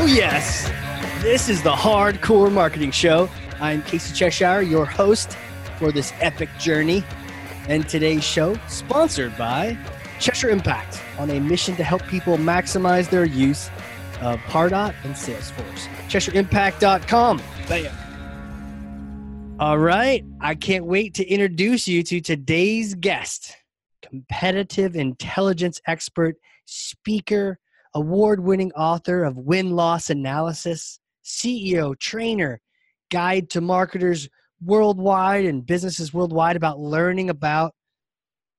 Oh, yes. This is the Hard Corps Marketing Show. I'm Casey Cheshire, your host for this epic journey. And today's show, sponsored by Cheshire Impact, on a mission to help people maximize their use of Pardot and Salesforce. CheshireImpact.com. Bam. All right. I can't wait to introduce you to today's guest, competitive intelligence expert, speaker, award winning author of Win Loss Analysis, CEO, trainer, guide to marketers worldwide and businesses worldwide about learning about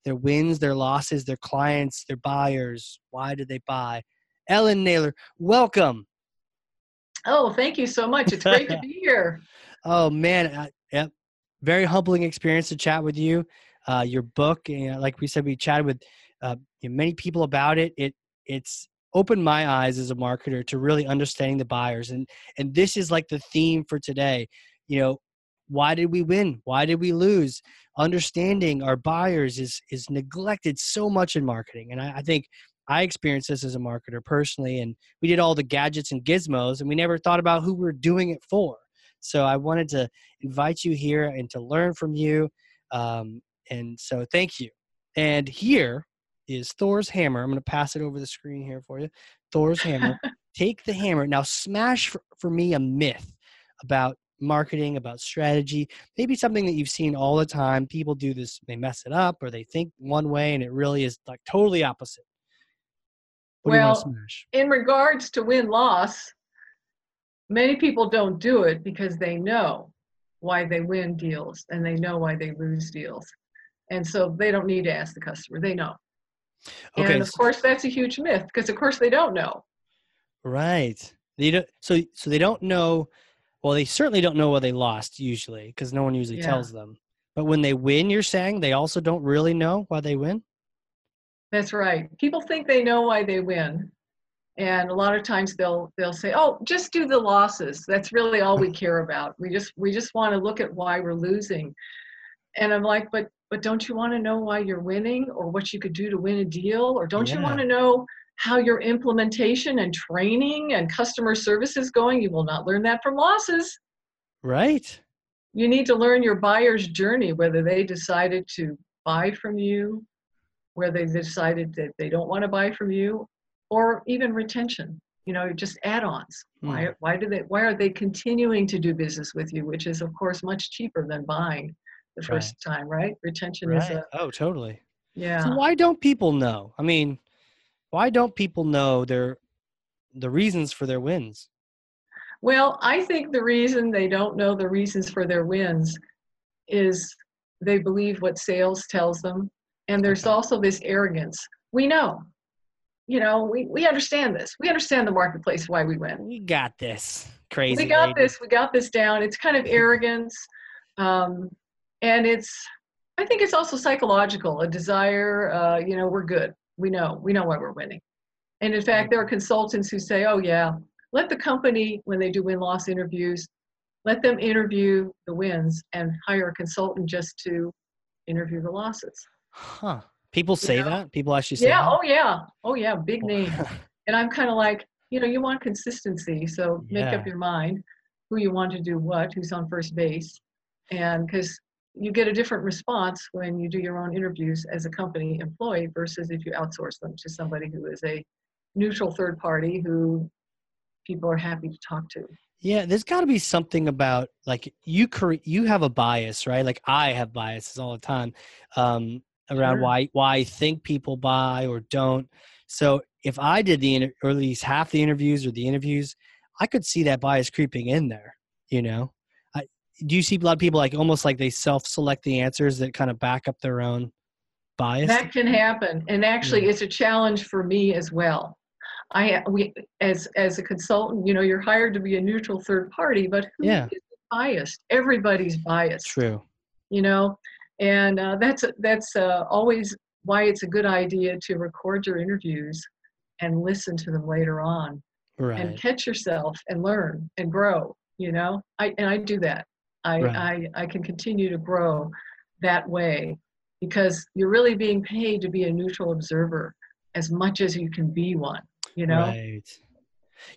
their wins, their losses, their clients, their buyers. Why do they buy? Ellen Naylor, welcome. Oh, thank you so much. It's great to be here. oh man, uh, yep, very humbling experience to chat with you. Uh, your book, you know, like we said, we chatted with uh, you know, many people about it. It it's opened my eyes as a marketer to really understanding the buyers and and this is like the theme for today you know why did we win? Why did we lose? Understanding our buyers is is neglected so much in marketing and i, I think i experienced this as a marketer personally and we did all the gadgets and gizmos and we never thought about who we're doing it for. So i wanted to invite you here and to learn from you um, and so thank you. And here is Thor's hammer. I'm going to pass it over the screen here for you. Thor's hammer. Take the hammer. Now, smash for, for me a myth about marketing, about strategy, maybe something that you've seen all the time. People do this, they mess it up or they think one way and it really is like totally opposite. What well, in regards to win loss, many people don't do it because they know why they win deals and they know why they lose deals. And so they don't need to ask the customer, they know. Okay. And of course, that's a huge myth because, of course, they don't know. Right. They don't. So, so they don't know. Well, they certainly don't know what they lost usually because no one usually yeah. tells them. But when they win, you're saying they also don't really know why they win. That's right. People think they know why they win, and a lot of times they'll they'll say, "Oh, just do the losses. That's really all we care about. We just we just want to look at why we're losing." And I'm like, "But but don't you want to know why you're winning or what you could do to win a deal? Or don't yeah. you want to know how your implementation and training and customer service is going? You will not learn that from losses. Right. You need to learn your buyer's journey, whether they decided to buy from you, where they decided that they don't want to buy from you, or even retention. You know, just add-ons. Why, hmm. why do they? Why are they continuing to do business with you? Which is, of course, much cheaper than buying the first right. time, right? Retention right. is a oh, totally. Yeah. So why don't people know? I mean, why don't people know their the reasons for their wins? Well, I think the reason they don't know the reasons for their wins is they believe what sales tells them, and there's also this arrogance. We know, you know, we, we understand this. We understand the marketplace why we win. We got this. Crazy. We got lady. this. We got this down. It's kind of arrogance. Um, and it's i think it's also psychological a desire uh, you know we're good. We know we know why we're winning. And in fact there are consultants who say oh yeah let the company when they do win-loss interviews let them interview the wins and hire a consultant just to interview the losses. Huh. People say you know? that? People actually say yeah that? oh yeah. Oh yeah big name. And i'm kind of like you know you want consistency so make yeah. up your mind who you want to do what who's on first base. And because you get a different response when you do your own interviews as a company employee versus if you outsource them to somebody who is a neutral third party who people are happy to talk to. Yeah, there's got to be something about like you cre- you have a bias, right? Like I have biases all the time um, around sure. why why I think people buy or don't. So if I did the inter- or at least half the interviews or the interviews, I could see that bias creeping in there. You know, do you see a lot of people like almost like they self-select the answers that kind of back up their own bias? That can happen, and actually, yeah. it's a challenge for me as well. I we as as a consultant, you know, you're hired to be a neutral third party, but who yeah. is biased? Everybody's biased. True. You know, and uh, that's that's uh, always why it's a good idea to record your interviews and listen to them later on, right. and catch yourself and learn and grow. You know, I and I do that. I, right. I, I can continue to grow that way because you're really being paid to be a neutral observer as much as you can be one, you know? Right.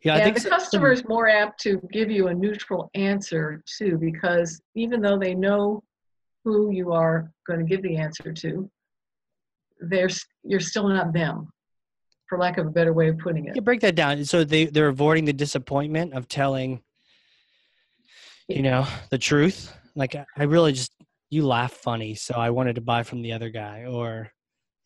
Yeah, I and think the so- customer is more apt to give you a neutral answer too, because even though they know who you are going to give the answer to, they're you're still not them, for lack of a better way of putting it. Yeah, break that down. So they they're avoiding the disappointment of telling, you know, the truth. Like I really just you laugh funny, so I wanted to buy from the other guy, or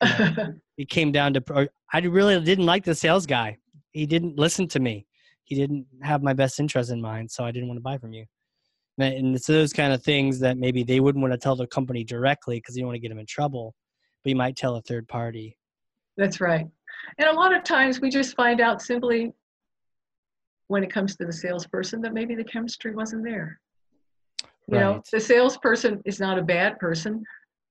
you know, it came down to or I really didn't like the sales guy. He didn't listen to me. He didn't have my best interest in mind, so I didn't want to buy from you. And and it's those kind of things that maybe they wouldn't want to tell the company directly because you don't want to get them in trouble, but you might tell a third party. That's right. And a lot of times we just find out simply when it comes to the salesperson that maybe the chemistry wasn't there. You know, the salesperson is not a bad person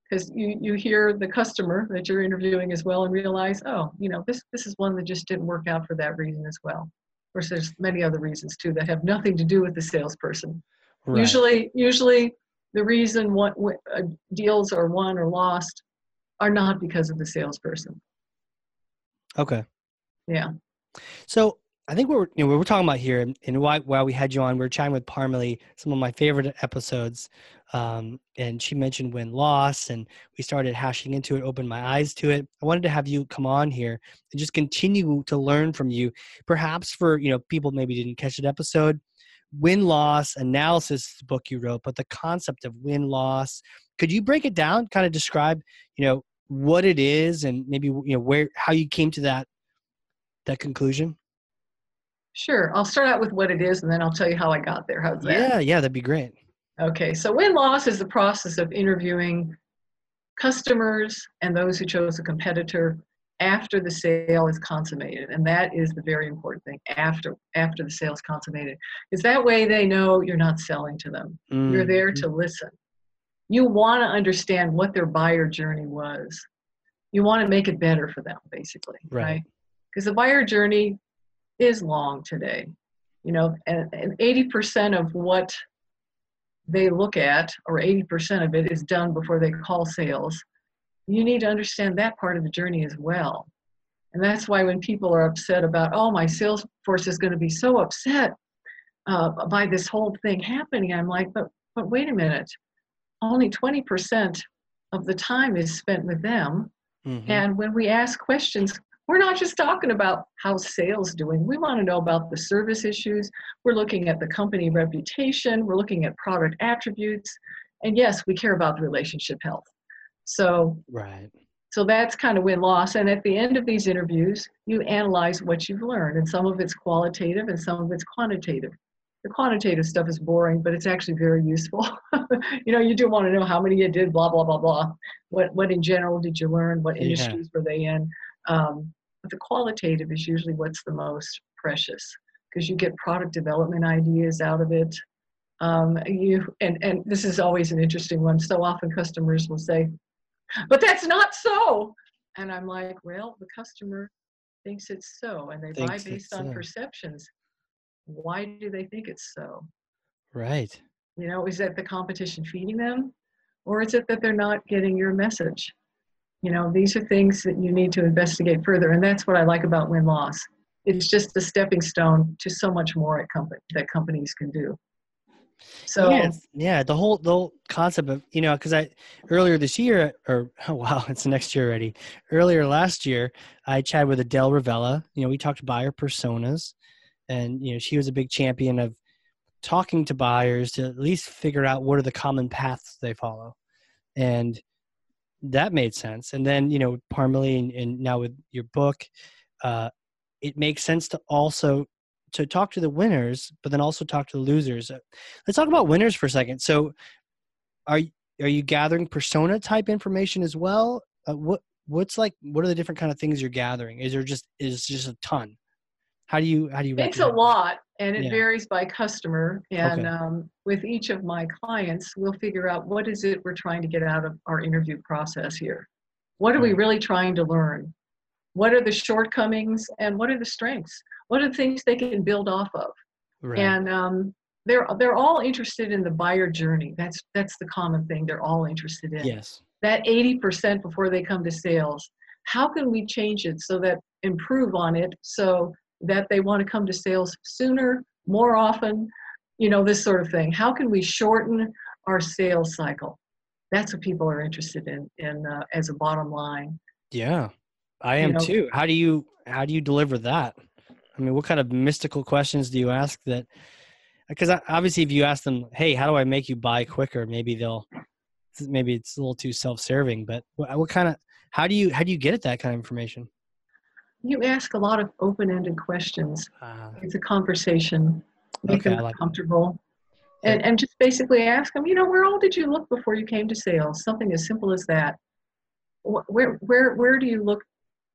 because you, you hear the customer that you're interviewing as well and realize, oh, you know, this, this is one that just didn't work out for that reason as well. Of course, there's many other reasons too that have nothing to do with the salesperson. Right. Usually, usually the reason what, what uh, deals are won or lost are not because of the salesperson. Okay. Yeah. So I think what we're you know what we're talking about here, and- why we had you on, we are chatting with Parmalee, some of my favorite episodes, um, and she mentioned win loss, and we started hashing into it, opened my eyes to it. I wanted to have you come on here and just continue to learn from you. Perhaps for you know people maybe didn't catch that episode, win loss analysis book you wrote, but the concept of win loss, could you break it down? Kind of describe you know what it is, and maybe you know where how you came to that that conclusion. Sure. I'll start out with what it is and then I'll tell you how I got there. How's that? Yeah, yeah, that'd be great. Okay. So win loss is the process of interviewing customers and those who chose a competitor after the sale is consummated. And that is the very important thing after after the sale is consummated. is that way they know you're not selling to them. You're mm-hmm. there to listen. You want to understand what their buyer journey was. You want to make it better for them, basically. Right. Right. Because the buyer journey is long today. You know, and, and 80% of what they look at, or 80% of it, is done before they call sales. You need to understand that part of the journey as well. And that's why when people are upset about, oh, my sales force is going to be so upset uh, by this whole thing happening, I'm like, but but wait a minute, only 20% of the time is spent with them. Mhm. And when we ask questions, we're not just talking about how sales doing. We want to know about the service issues. We're looking at the company reputation. We're looking at product attributes. And yes, we care about the relationship health. So Right. so that's kind of win loss. And at the end of these interviews, you analyze what you've learned. And some of it's qualitative and some of it's quantitative. The quantitative stuff is boring, but it's actually very useful. you know, you do want to know how many you did, blah, blah, blah, blah. What, what in general did you learn? What Yeah. industries were they in? Um, but the qualitative is usually what's the most precious because you get product development ideas out of it. Um, you and, and this is always an interesting one. So often customers will say, but that's not so. And I'm like, well, the customer thinks it's so, and they buy based on so. perceptions. Why do they think it's so? Right. You know, is that the competition feeding them? Or is it that they're not getting your message? You know, these are things that you need to investigate further. And that's what I like about win loss. It's just a stepping stone to so much more at company that companies can do. So yeah, yeah, the whole the whole concept of you know because I earlier this year or oh wow it's next year already. Earlier last year, I chatted with Adele Revella. You know, we talked buyer personas, and you know she was a big champion of talking to buyers to at least figure out what are the common paths they follow, and that made sense. And then you know Parmalee and, and now with your book, uh, it makes sense to also to talk to the winners, but then also talk to the losers. Uh, Let's talk about winners for a second. So, are are you gathering persona type information as well? Uh, what what's like? What are the different kind of things you're gathering? Is there just is just a ton? How do you how do you? it's a lot and it Yeah. varies by customer. And Okay. um, with each of my clients, we'll figure out what is it we're trying to get out of our interview process here. What are we really trying to learn? What are the shortcomings and what are the strengths? What are the things they can build off of? Right. and um, they're they're all interested in the buyer journey. That's that's the common thing. They're all interested in yes. that eighty percent before they come to sales. How can we change it so that improve on it so that they want to come to sales sooner, more often, you know, this sort of thing. How can we shorten our sales cycle? That's what people are interested in, in uh, as a bottom line. Yeah, I am you know, too. How do you how do you deliver that? I mean, what kind of mystical questions do you ask that? Because obviously, if you ask them, "Hey, how do I make you buy quicker?" Maybe they'll maybe it's a little too self-serving. But what, what kind of how do you how do you get at that kind of information? You ask a lot of open-ended questions. Uh, it's a conversation. Make okay, them like comfortable. And, and just basically ask them, you know, where all did you look before you came to sales? Something as simple as that. Where, where, where do you look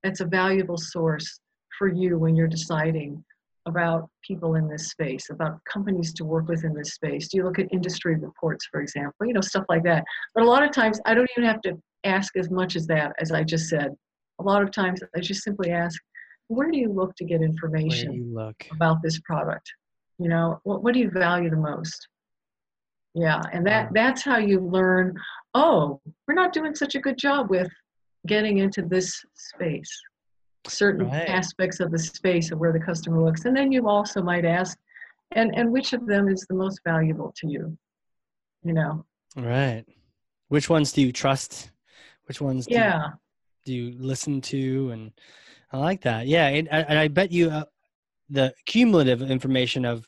that's a valuable source for you when you're deciding about people in this space, about companies to work with in this space? Do you look at industry reports, for example, you know, stuff like that? But a lot of times I don't even have to ask as much as that, as I just said. A lot of times I just simply ask, where do you look to get information about this product? You know, what, what do you value the most? Yeah, and that that's how you learn, oh, we're not doing such a good job with getting into this space. Certain right. aspects of the space of where the customer looks and then you also might ask and and which of them is the most valuable to you? You know? Right. Which ones do you trust? Which ones do yeah. you, do you listen to and i like that yeah and, and i bet you uh, the cumulative information of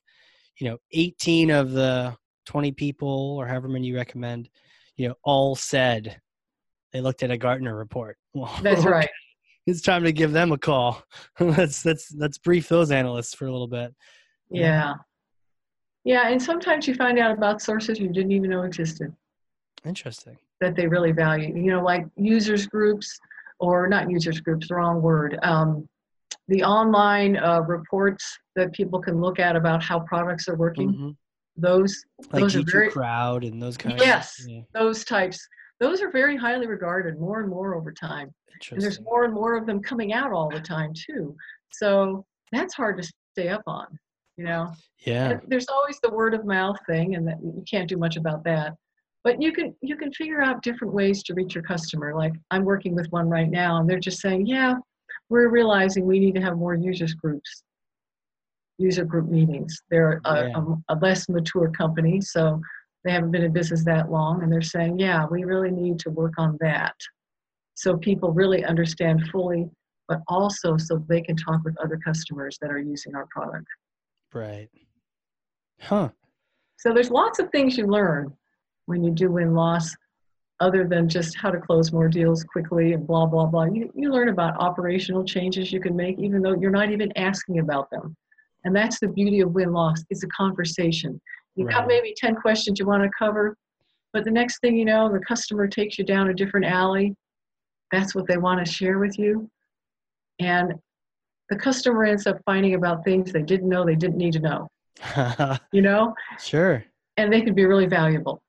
you know 18 of the 20 people or however many you recommend you know all said they looked at a Gartner report. Well, That's right. It's time to give them a call. let's let's let's brief those analysts for a little bit. Yeah. Yeah, and sometimes you find out about sources you didn't even know existed. Interesting. That they really value. You know, like users groups or not users groups, wrong word. Um, the online uh, reports that people can look at about how products are working. Mm-hmm. Those like those are very crowd and those kind yes, of yeah. those types those are very highly regarded more and more over time. And there's more and more of them coming out all the time too. So that's hard to stay up on, you know. Yeah. there's always the word of mouth thing and that you can't do much about that. But you can you can figure out different ways to reach your customer. Like I'm working with one right now and they're just saying, "Yeah, we're realizing we need to have more users groups." User group meetings. They're a, yeah. a, a less mature company, so they haven't been in business that long and they're saying yeah we really need to work on that so people really understand fully but also so they can talk with other customers that are using our product right huh so there's lots of things you learn when you do win loss other than just how to close more deals quickly and blah blah blah you, you learn about operational changes you can make even though you're not even asking about them and that's the beauty of win loss it's a conversation You've right. got maybe 10 questions you want to cover, but the next thing you know, the customer takes you down a different alley. That's what they want to share with you. And the customer ends up finding about things they didn't know they didn't need to know. you know? Sure. And they can be really valuable.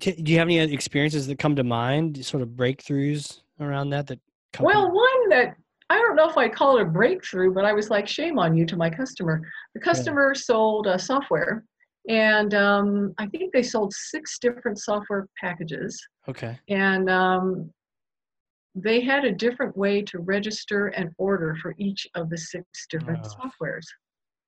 Do you have any experiences that come to mind, sort of breakthroughs around that? That come well, one that I don't know if I call it a breakthrough, but I was like, shame on you to my customer. The customer yeah. sold uh, software, and um, I think they sold six different software packages. Okay. And um, they had a different way to register and order for each of the six different oh. softwares.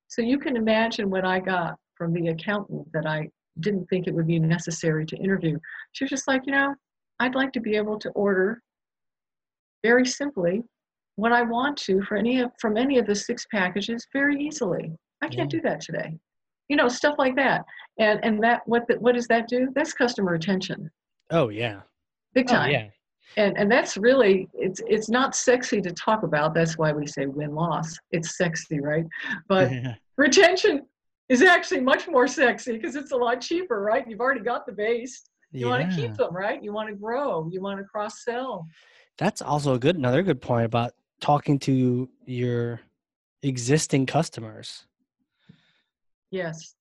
So you can imagine what I got from the accountant that I didn't think it would be necessary to interview. She was just like, you know, I'd like to be able to order very simply what I want to for any of from any of the six packages very easily. I can't yeah. do that today. You know, stuff like that. And and that what the, what does that do? That's customer attention. Oh yeah. Big oh, time. Oh, yeah. And and that's really it's it's not sexy to talk about. That's why we say win loss. It's sexy, right? But retention is actually much more sexy because it's a lot cheaper, right? You've already got the base. You yeah. want to keep them, right? You want to grow. You want to cross sell. That's also a good another good point about talking to your existing customers. Yes.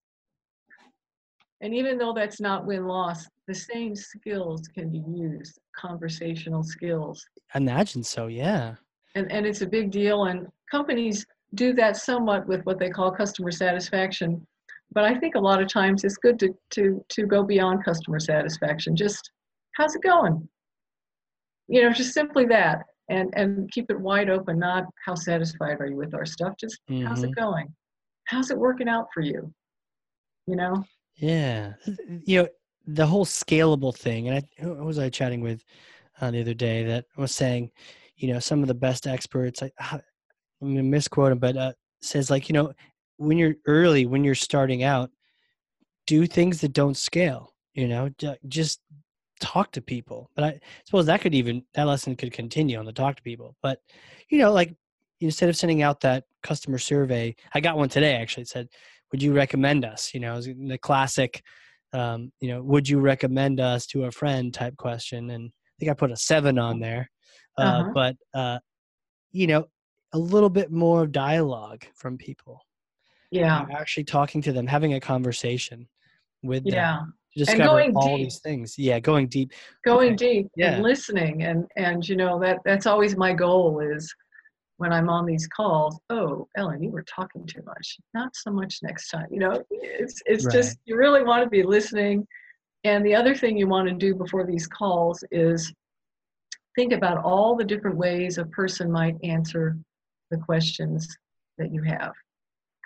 And even though that's not win loss, the same skills can be used, conversational skills. imagine so, yeah. And and it's a big deal and companies do that somewhat with what they call customer satisfaction. But I think a lot of times it's good to to to go beyond customer satisfaction. Just how's it going? You know, just simply that and and keep it wide open. Not how satisfied are you with our stuff. Just how's Mhm. it going? How's it working out for you? You know. Yeah, you know the whole scalable thing, and I who was I chatting with uh, the other day that was saying, you know, some of the best experts. I, I'm gonna misquote him, but uh, says like, you know, when you're early, when you're starting out, do things that don't scale. You know, just talk to people. But I suppose that could even that lesson could continue on the talk to people. But you know, like instead of sending out that customer survey, I got one today actually. It said, "Would you recommend us?" You know, the classic, um, you know, "Would you recommend us to a friend?" type question, and I think I put a seven on there. Uh, Uh-huh. But uh, you know, a little bit more dialogue from people. Yeah. Actually talking to them, having a conversation with them Yeah. discover going all deep. these things. Yeah, going deep. going Okay. deep Yeah. and listening and and you know that that's always my goal is when i'm on these calls oh ellen you were talking too much not so much next time you know it's it's Right. just you really want to be listening and the other thing you want to do before these calls is think about all the different ways a person might answer the questions that you have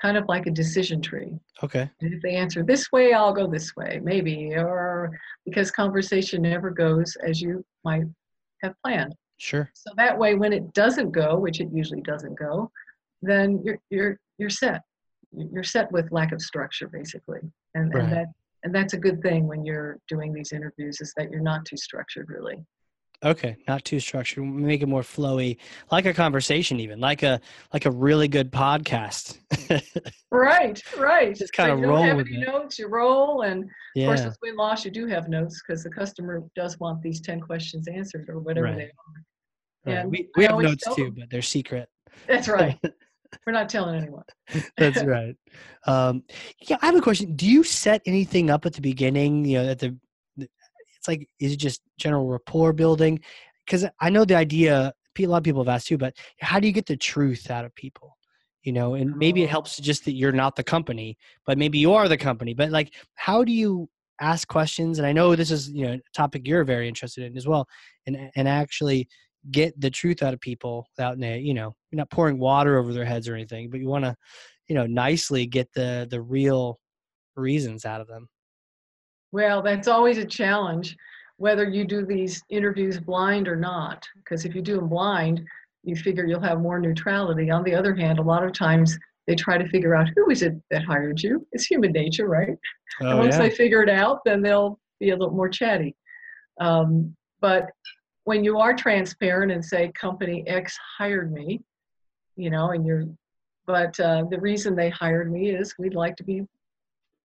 kind of like a decision tree Okay. and if they answer this way, I'll go this way, maybe, or because conversation never goes as you might have planned. Sure. So that way, when it doesn't go, which it usually doesn't go, then you're you're you're set. You're set with lack of structure, basically, and Right. and that and that's a good thing when you're doing these interviews is that you're not too structured, really. Okay. Not too structured. Make it more flowy, like a conversation, even like a like a really good podcast. Right, right. Just So kinda you don't have any it. notes. You roll, and of course, yeah. with win loss, you do have notes because the customer does want these ten questions answered or whatever Right. they are. Right. and We I we have notes too, them- but they're secret. That's right. We're not telling anyone. That's right. Um, yeah, I have a question. Do you set anything up at the beginning? You know, at the- it's like, is it just general rapport building? Because I know the idea. A lot of people have asked too, but how do you get the truth out of people? You know, and maybe it Oh. helps just that you're not the company, but maybe you are the company. But like, how do you ask questions? And I know this is you know a topic you're very interested in as well, and and actually get the truth out of people without you know you're not pouring water over their heads or anything but you want to you know nicely get the the real reasons out of them Well, that's always a challenge, whether you do these interviews blind or not. Because if you do them blind, you figure you'll have more neutrality. On the other hand, a lot of times they try to figure out who is it that hired you. It's human nature, right? and oh once yeah they figure it out, then they'll be a little more chatty. Um, but when you are transparent and say company X hired me, you know, and you're, but uh, the reason they hired me is we'd like to be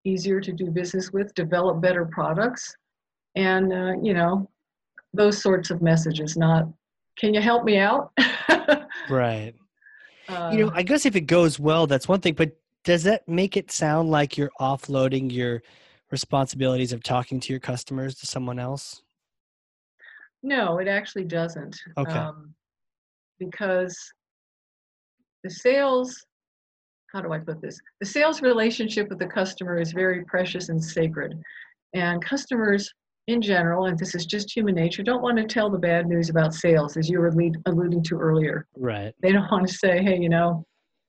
easier to do business with, develop better products, and uh, you know, those sorts of messages. Not, can you help me out? right uh, you know i guess if it goes well that's one thing but does that make it sound like you're offloading your responsibilities of talking to your customers to someone else No, it actually doesn't. Okay. Um, because the sales, how do I put this? The sales relationship with the customer is very precious and sacred. And customers in general, and this is just human nature, don't want to tell the bad news about sales, as you were lead, alluding to earlier. right They don't want to say, hey, you know,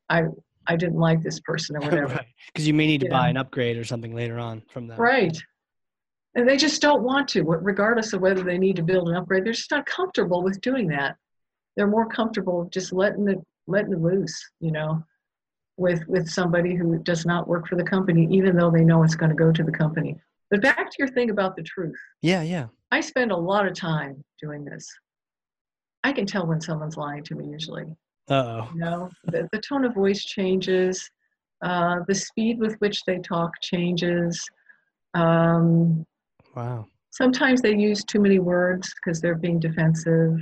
I, I didn't like this person or whatever. right because you may need to You buy an upgrade or something later on from them Right. And they just don't want to, regardless of whether they need to build an upgrade. They're just not comfortable with doing that. They're more comfortable just letting it letting it loose, you know, with with somebody who does not work for the company, even though they know it's going to go to the company. But back to your thing about the truth. yeah yeah I spend a lot of time doing this. I can tell when someone's lying to me usually. uh-oh You know, the, the tone of voice changes, uh, the speed with which they talk changes. Um, wow sometimes they use too many words because they're being defensive.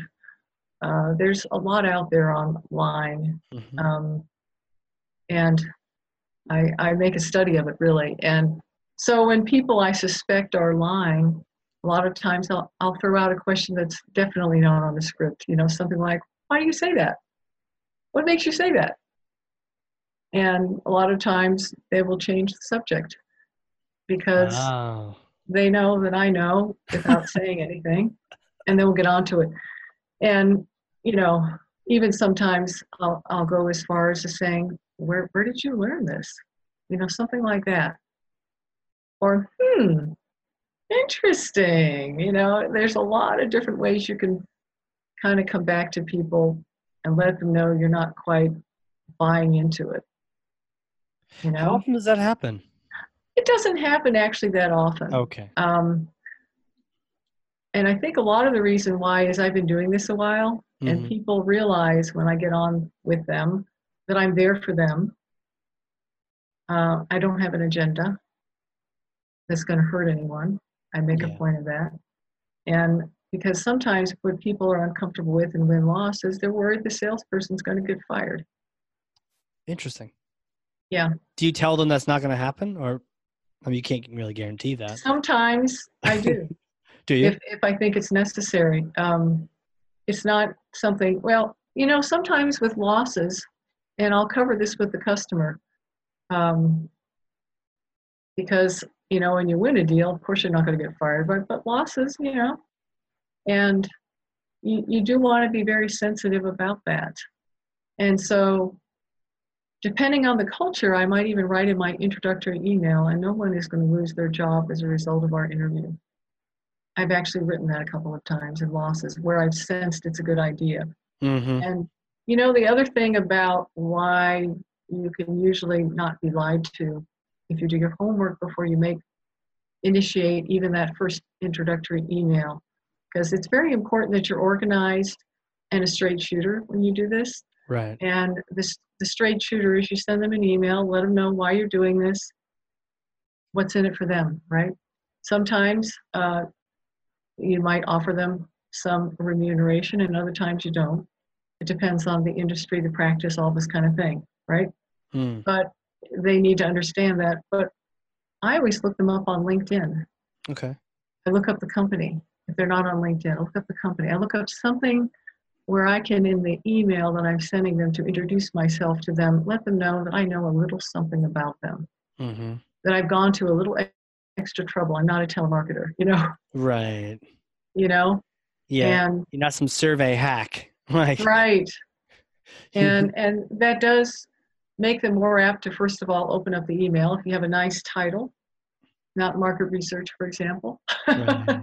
Uh, there's a lot out there online, Mhm. um, and I, I make a study of it really. And so when people I suspect are lying, a lot of times I'll, I'll throw out a question that's definitely not on the script. You know, something like, "Why do you say that? What makes you say that?" And a lot of times they will change the subject because wow they know that I know without saying anything, and then we'll get on to it. And you know, even sometimes I'll, I'll go as far as to saying, where, where did you learn this? You know, something like that. Or, hmm, interesting. You know, there's a lot of different ways you can kind of come back to people and let them know you're not quite buying into it. You know? How often does that happen? It doesn't happen actually that often. Okay. Um, and I think a lot of the reason why is I've been doing this a while, and Mhm. people realize when I get on with them that I'm there for them. Uh, I don't have an agenda that's going to hurt anyone. I make Yeah. a point of that. And because sometimes what people are uncomfortable with and win loss is they're worried the salesperson's going to get fired. Interesting. Yeah. Do you tell them that's not going to happen, or I mean, you can't really guarantee that, Sometimes I do. do you? if, if I think it's necessary. Um, it's not something, well, you know, sometimes with losses, and I'll cover this with the customer, um, because, you know, when you win a deal, of course you're not going to get fired, but, but losses, you know, and you, you do want to be very sensitive about that. And so, depending on the culture, I might even write in my introductory email, and no one is going to lose their job as a result of our interview. I've actually written that a couple of times in losses where I've sensed it's a good idea. mm-hmm. And you know, the other thing about why you can usually not be lied to if you do your homework before you make initiate even that first introductory email because it's very important that you're organized and a straight shooter when you do this. Right. and this the straight shooter is you send them an email let them know why you're doing this what's in it for them right? Sometimes uh, you might offer them some remuneration and other times you don't it depends on the industry the practice all this kind of thing right Mm. but they need to understand that but i always look them up on linkedin Okay. I look up the company. If they're not on LinkedIn, I look up the company. I look up something where I can, in the email that I'm sending them to introduce myself to them, let them know that I know a little something about them, Mm-hmm. that I've gone to a little extra trouble. I'm not a telemarketer, you know, Right. you know, Yeah. and You're not some survey hack. Like. right, and and that does make them more apt to first of all open up the email if you have a nice title, not market research, for example. Right.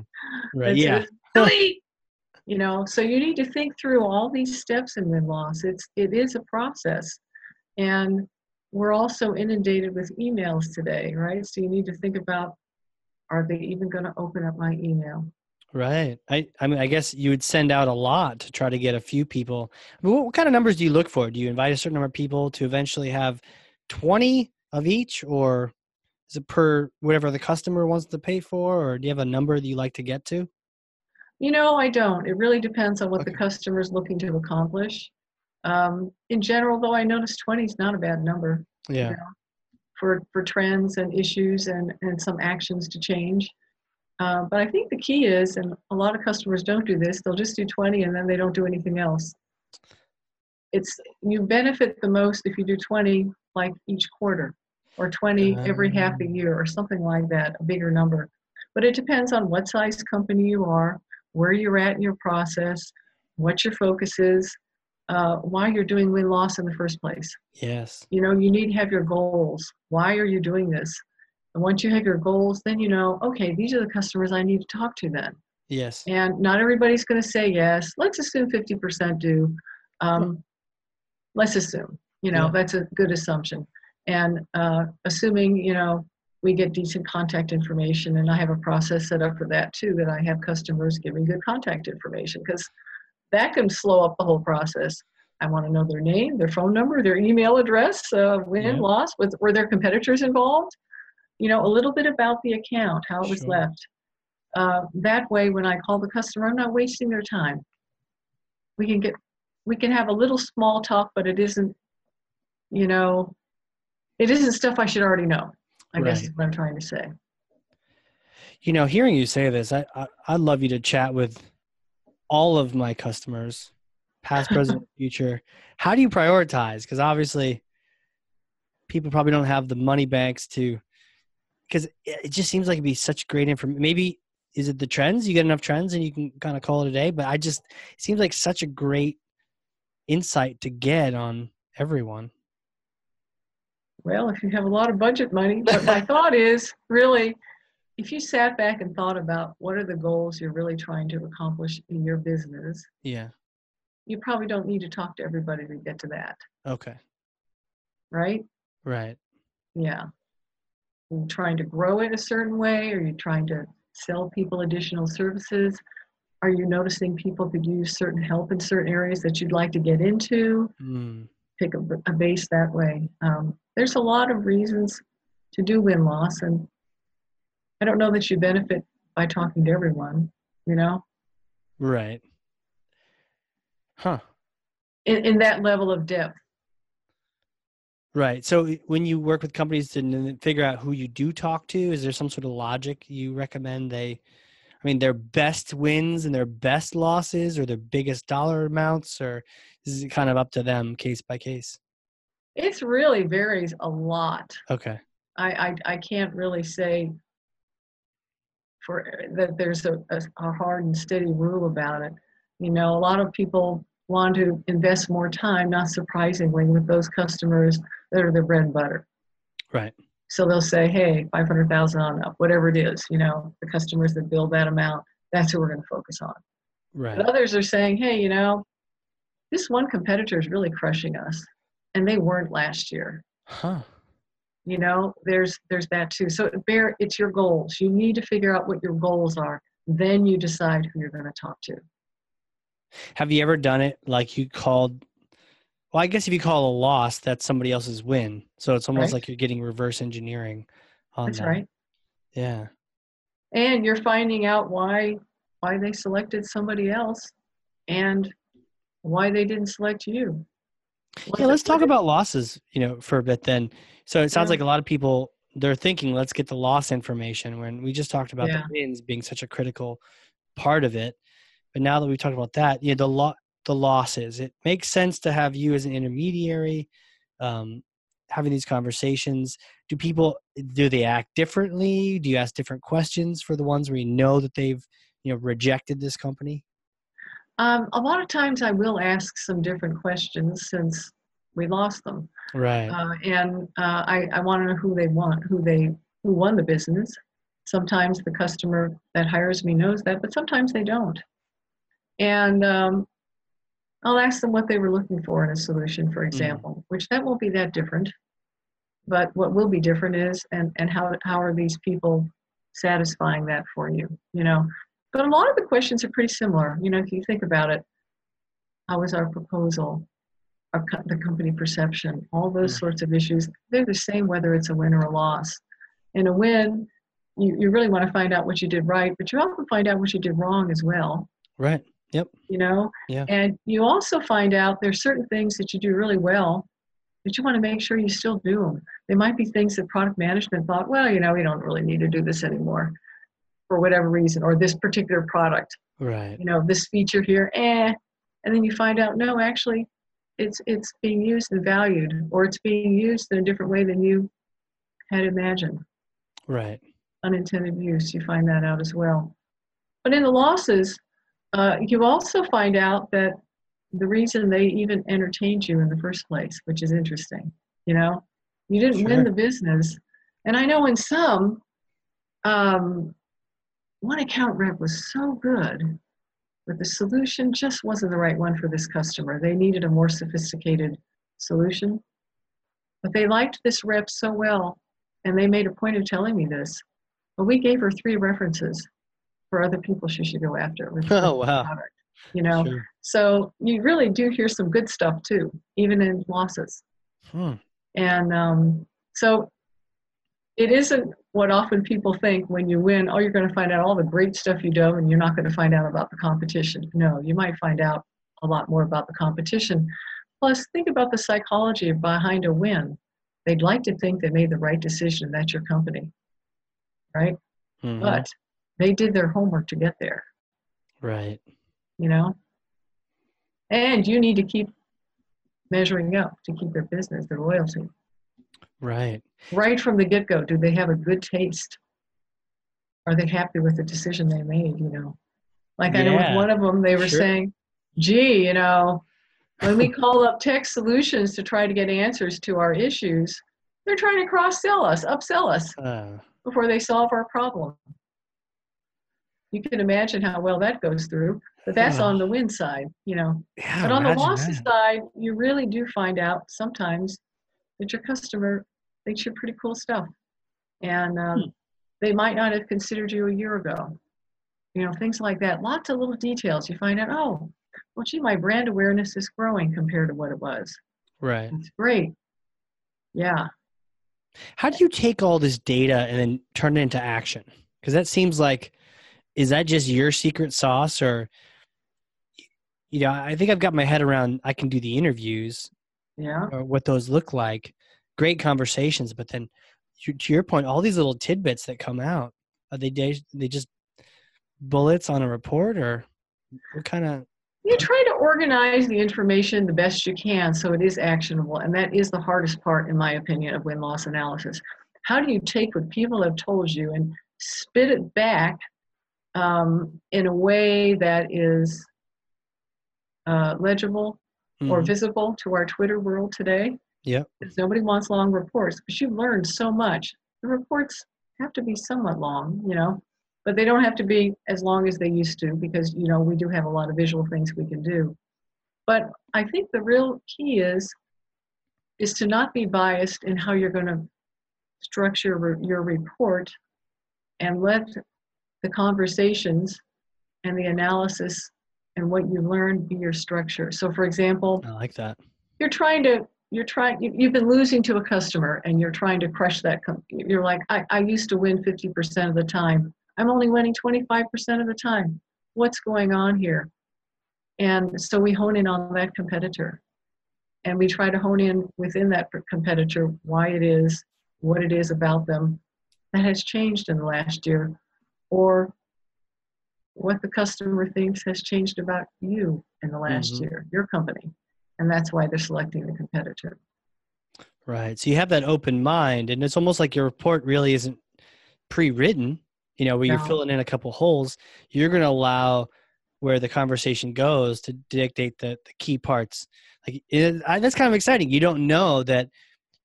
Right. Yeah. it's you know so you need to think through all these steps in win loss it's it is a process and we're also inundated with emails today right so you need to think about are they even going to open up my email Right. I, I mean, I guess you would send out a lot to try to get a few people. I mean, what, what kind of numbers do you look for? Do you invite a certain number of people to eventually have 20 of each, or is it per whatever the customer wants to pay for, or do you have a number that you like to get to? you know i don't it really depends on what the customer is looking to accomplish um, in general though i notice 20 is not a bad number Yeah. for for trends and issues and and some actions to change. Uh, but I think the key is, and a lot of customers don't do this. They'll just do 20 and then they don't do anything else. It's you benefit the most if you do 20 like each quarter, or 20 every half a Ah. year, or something like that, a bigger number. But it depends on what size company you are, where you're at in your process, what your focus is, uh, why you're doing win loss in the first place Yes. you know you need to have your goals why are you doing this and once you have your goals then you know okay these are the customers i need to talk to then Yes. and not everybody's going to say yes let's assume 50% do um, let's assume you know Yeah. that's a good assumption and uh, assuming you know we get decent contact information and i have a process set up for that too that i have customers giving good contact information because that can slow up the whole process i want to know their name their phone number their email address uh, win Yeah. loss was, were there competitors involved you know a little bit about the account how it was Sure. left uh, that way when i call the customer i'm not wasting their time we can get we can have a little small talk but it isn't you know it isn't stuff i should already know i guess is what i'm trying to say You know, hearing you say this, I, I I'd love you to chat with all of my customers, past, present, future. How do you prioritize? Because obviously, people probably don't have the money banks to. Because it just seems like it'd be such great information. Maybe is it the trends? You get enough trends and you can kind of call it a day. But I just it seems like such a great insight to get on everyone? Well, if you have a lot of budget money, but my thought is really if you sat back and thought about what are the goals you're really trying to accomplish in your business, Yeah. you probably don't need to talk to everybody to get to that, Okay. right? Right. Yeah. You trying to grow it a certain way? Are you trying to sell people additional services? Are you noticing people could use certain help in certain areas that you'd like to get into? Mm. Pick a, a base that way. Um, there's a lot of reasons to do win loss, and I don't know that you benefit by talking to everyone, you know, Right. Huh. in, in that level of depth. Right. So when you work with companies to figure out who you do talk to, is there some sort of logic you recommend they I mean their best wins and their best losses or their biggest dollar amounts or is it kind of up to them case by case? It really varies a lot. Okay. I, I, I can't really say for eh, that there's a, a, a hard and steady rule about it. You know, a lot of people want to invest more time, not surprisingly, with those customers that are their bread and butter. Right. So they'll say, hey, 500,000 on up, whatever it is, you know, the customers that build that amount, that's who we're going to focus on. Right. But others are saying, hey, you know, this one competitor is really crushing us, and they weren't last year Huh. you know there's there's that too so bear it's your goals you need to figure out what your goals are then you decide who you're going to talk to Have you ever done it like you called well, I guess if you call a loss, that's somebody else's win. So it's almost Right. like you're getting reverse engineering on that's that. right Yeah. and you're finding out why why they selected somebody else and why they didn't select you Was Yeah, let's talk about losses, you know, for a bit then. So it sounds Yeah. like a lot of people they're thinking let's get the loss information when we just talked about Yeah. the wins being such a critical part of it. But now that we've talked about that, you know, the lo- the losses, it makes sense to have you as an intermediary um, having these conversations. Do people do they act differently? Do you ask different questions for the ones where you know that they've, you know, rejected this company? um, a lot of times i will ask some different questions since we lost them Right. uh, and uh, I, I want to know who they want, who they who won the business. Sometimes the customer that hires me knows that, but sometimes they don't. And um, I'll ask them what they were looking for in a solution, for mm. example, which that won't be that different. But what will be different is, and and how how are these people satisfying that for you? You know, but a lot of the questions are pretty similar. You know, if you think about it, how was our proposal? our, co- the company perception, all those Yeah. sorts of issues, they're the same whether it's a win or a loss. In a win, you, you really want to find out what you did right, but you often find out what you did wrong as well, Right. Yep. you know? Yeah. And you also find out there's certain things that you do really well, but you want to make sure you still do them. They might be things that product management thought, well, you know, we don't really need to do this anymore for whatever reason, or this particular product Right. you know this feature here eh and then you find out no actually it's it's being used and valued or it's being used in a different way than you had imagined Right. unintended use you find that out as well but in the losses uh, you also find out that the reason they even entertained you in the first place which is interesting you know you didn't Sure. win the business and i know in some um, one account rep was so good but the solution just wasn't the right one for this customer. They needed a more sophisticated solution. But they liked this rep so well, and they made a point of telling me this. But we gave her three references for other people she should go after. with Oh, wow. product, You know, Sure. so you really do hear some good stuff too, even in losses. Hmm. And um, so it isn't what often people think when you win, oh, you're going to find out all the great stuff you do and you're not going to find out about the competition. No, you might find out a lot more about the competition. Plus, think about the psychology behind a win. They'd like to think they made the right decision. That's your company, right? Mhm. But they did their homework to get there, right. you know? And you need to keep measuring up to keep their business, their loyalty. Right. right from the get-go do they have a good taste are they happy with the decision they made you know like i know with one of them they were sure. saying gee you know when we call up tech solutions to try to get answers to our issues, they're trying to cross sell us, upsell us Uh, before they solve our problem. You can imagine how well that goes through, but that's Yeah. on the win side, you know. yeah, But on the losses that. side, you really do find out sometimes that your customer thinks you're pretty cool stuff. And um, Hmm. they might not have considered you a year ago. You know, things like that. Lots of little details. You find out, oh, well, gee, my brand awareness is growing compared to what it was. Right. It's great. Yeah. How do you take all this data and then turn it into action? Because that seems like, is that just your secret sauce, or you know, I think I've got my head around. I can do the interviews Yeah. or what those look like. Great conversations, but then to your point, all these little tidbits that come out are they they just bullets on a report, or what kind of? You try to organize the information the best you can so it is actionable. And that is the hardest part, in my opinion, of win loss analysis. How do you take what people have told you and spit it back um, in a way that is uh, legible or Mhm. visible to our Twitter world today? Yeah. Because nobody wants long reports because you've learned so much. The reports have to be somewhat long, you know, but they don't have to be as long as they used to because, you know, we do have a lot of visual things we can do. But I think the real key is is to not be biased in how you're going to structure re- your report and let the conversations and the analysis and what you learned be your structure. So for example, I like that. you're trying to you're trying you- you've been losing to a customer and you're trying to crush that you're like I, I used to win 50% of the time. I'm only winning 25% of the time. What's going on here? And so we hone in on that competitor. And we try to hone in within that competitor why it is what it is about them. That has changed in the last year or what the customer thinks has changed about you in the last Mhm. year your company and that's why they're selecting the competitor. Right. So you have that open mind, and it's almost like your report really isn't pre-written. You know, where you're filling in a couple holes. You're going to allow where the conversation goes to dictate the, the key parts. Like it, I, that's kind of exciting. You don't know that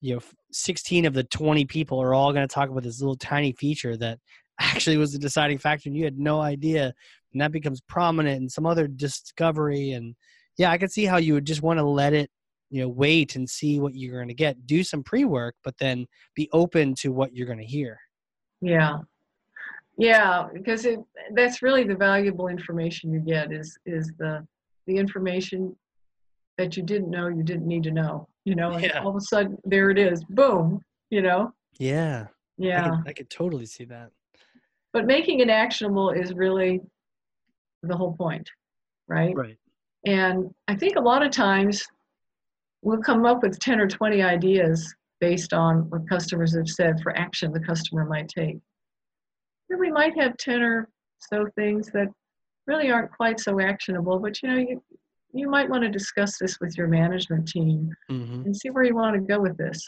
you know 16 of the 20 people are all going to talk about this little tiny feature that actually was the deciding factor, and you had no idea, and that becomes prominent in some other discovery. And yeah, I could see how you would just want to let it you know wait and see what you're going to get do some pre-work but then be open to what you're going to hear Yeah. Yeah, because it that's really the valuable information you get is is the the information that you didn't know you didn't need to know. You know, and Yeah. all of a sudden there it is. Boom, you know? yeah I, Yeah. could, I could totally see that But making it actionable is really the whole point, right? right And I think a lot of times we'll come up with 10 or 20 ideas based on what customers have said for action the customer might take. Then we might have 10 or so things that really aren't quite so actionable, but you know, you, you might want to discuss this with your management team hmm and see where you want to go with this.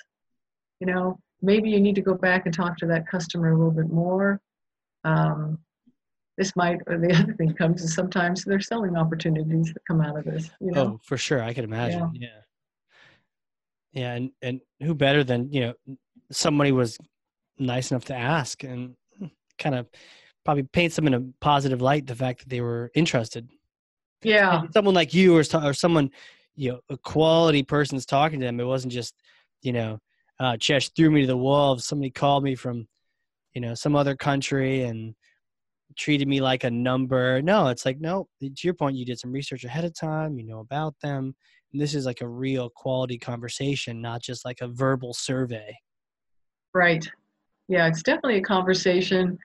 You know, maybe you need to go back and talk to that customer a little bit more. Um, this might, or the other thing comes is sometimes there's selling opportunities that come out of this. You know, oh for sure. I could imagine. Yeah. Yeah, and and who better than you know somebody was nice enough to ask and kind of probably paints them in a positive light the fact that they were interested. Yeah, And someone like you or, or someone you know a quality person's talking to them. It wasn't just you know uh chesh threw me to the wolves somebody called me from you know some other country and treated me like a number no it's like no to your point you did some research ahead of time you know about them and this is like a real quality conversation not just like a verbal survey right. Yeah, it's definitely a conversation,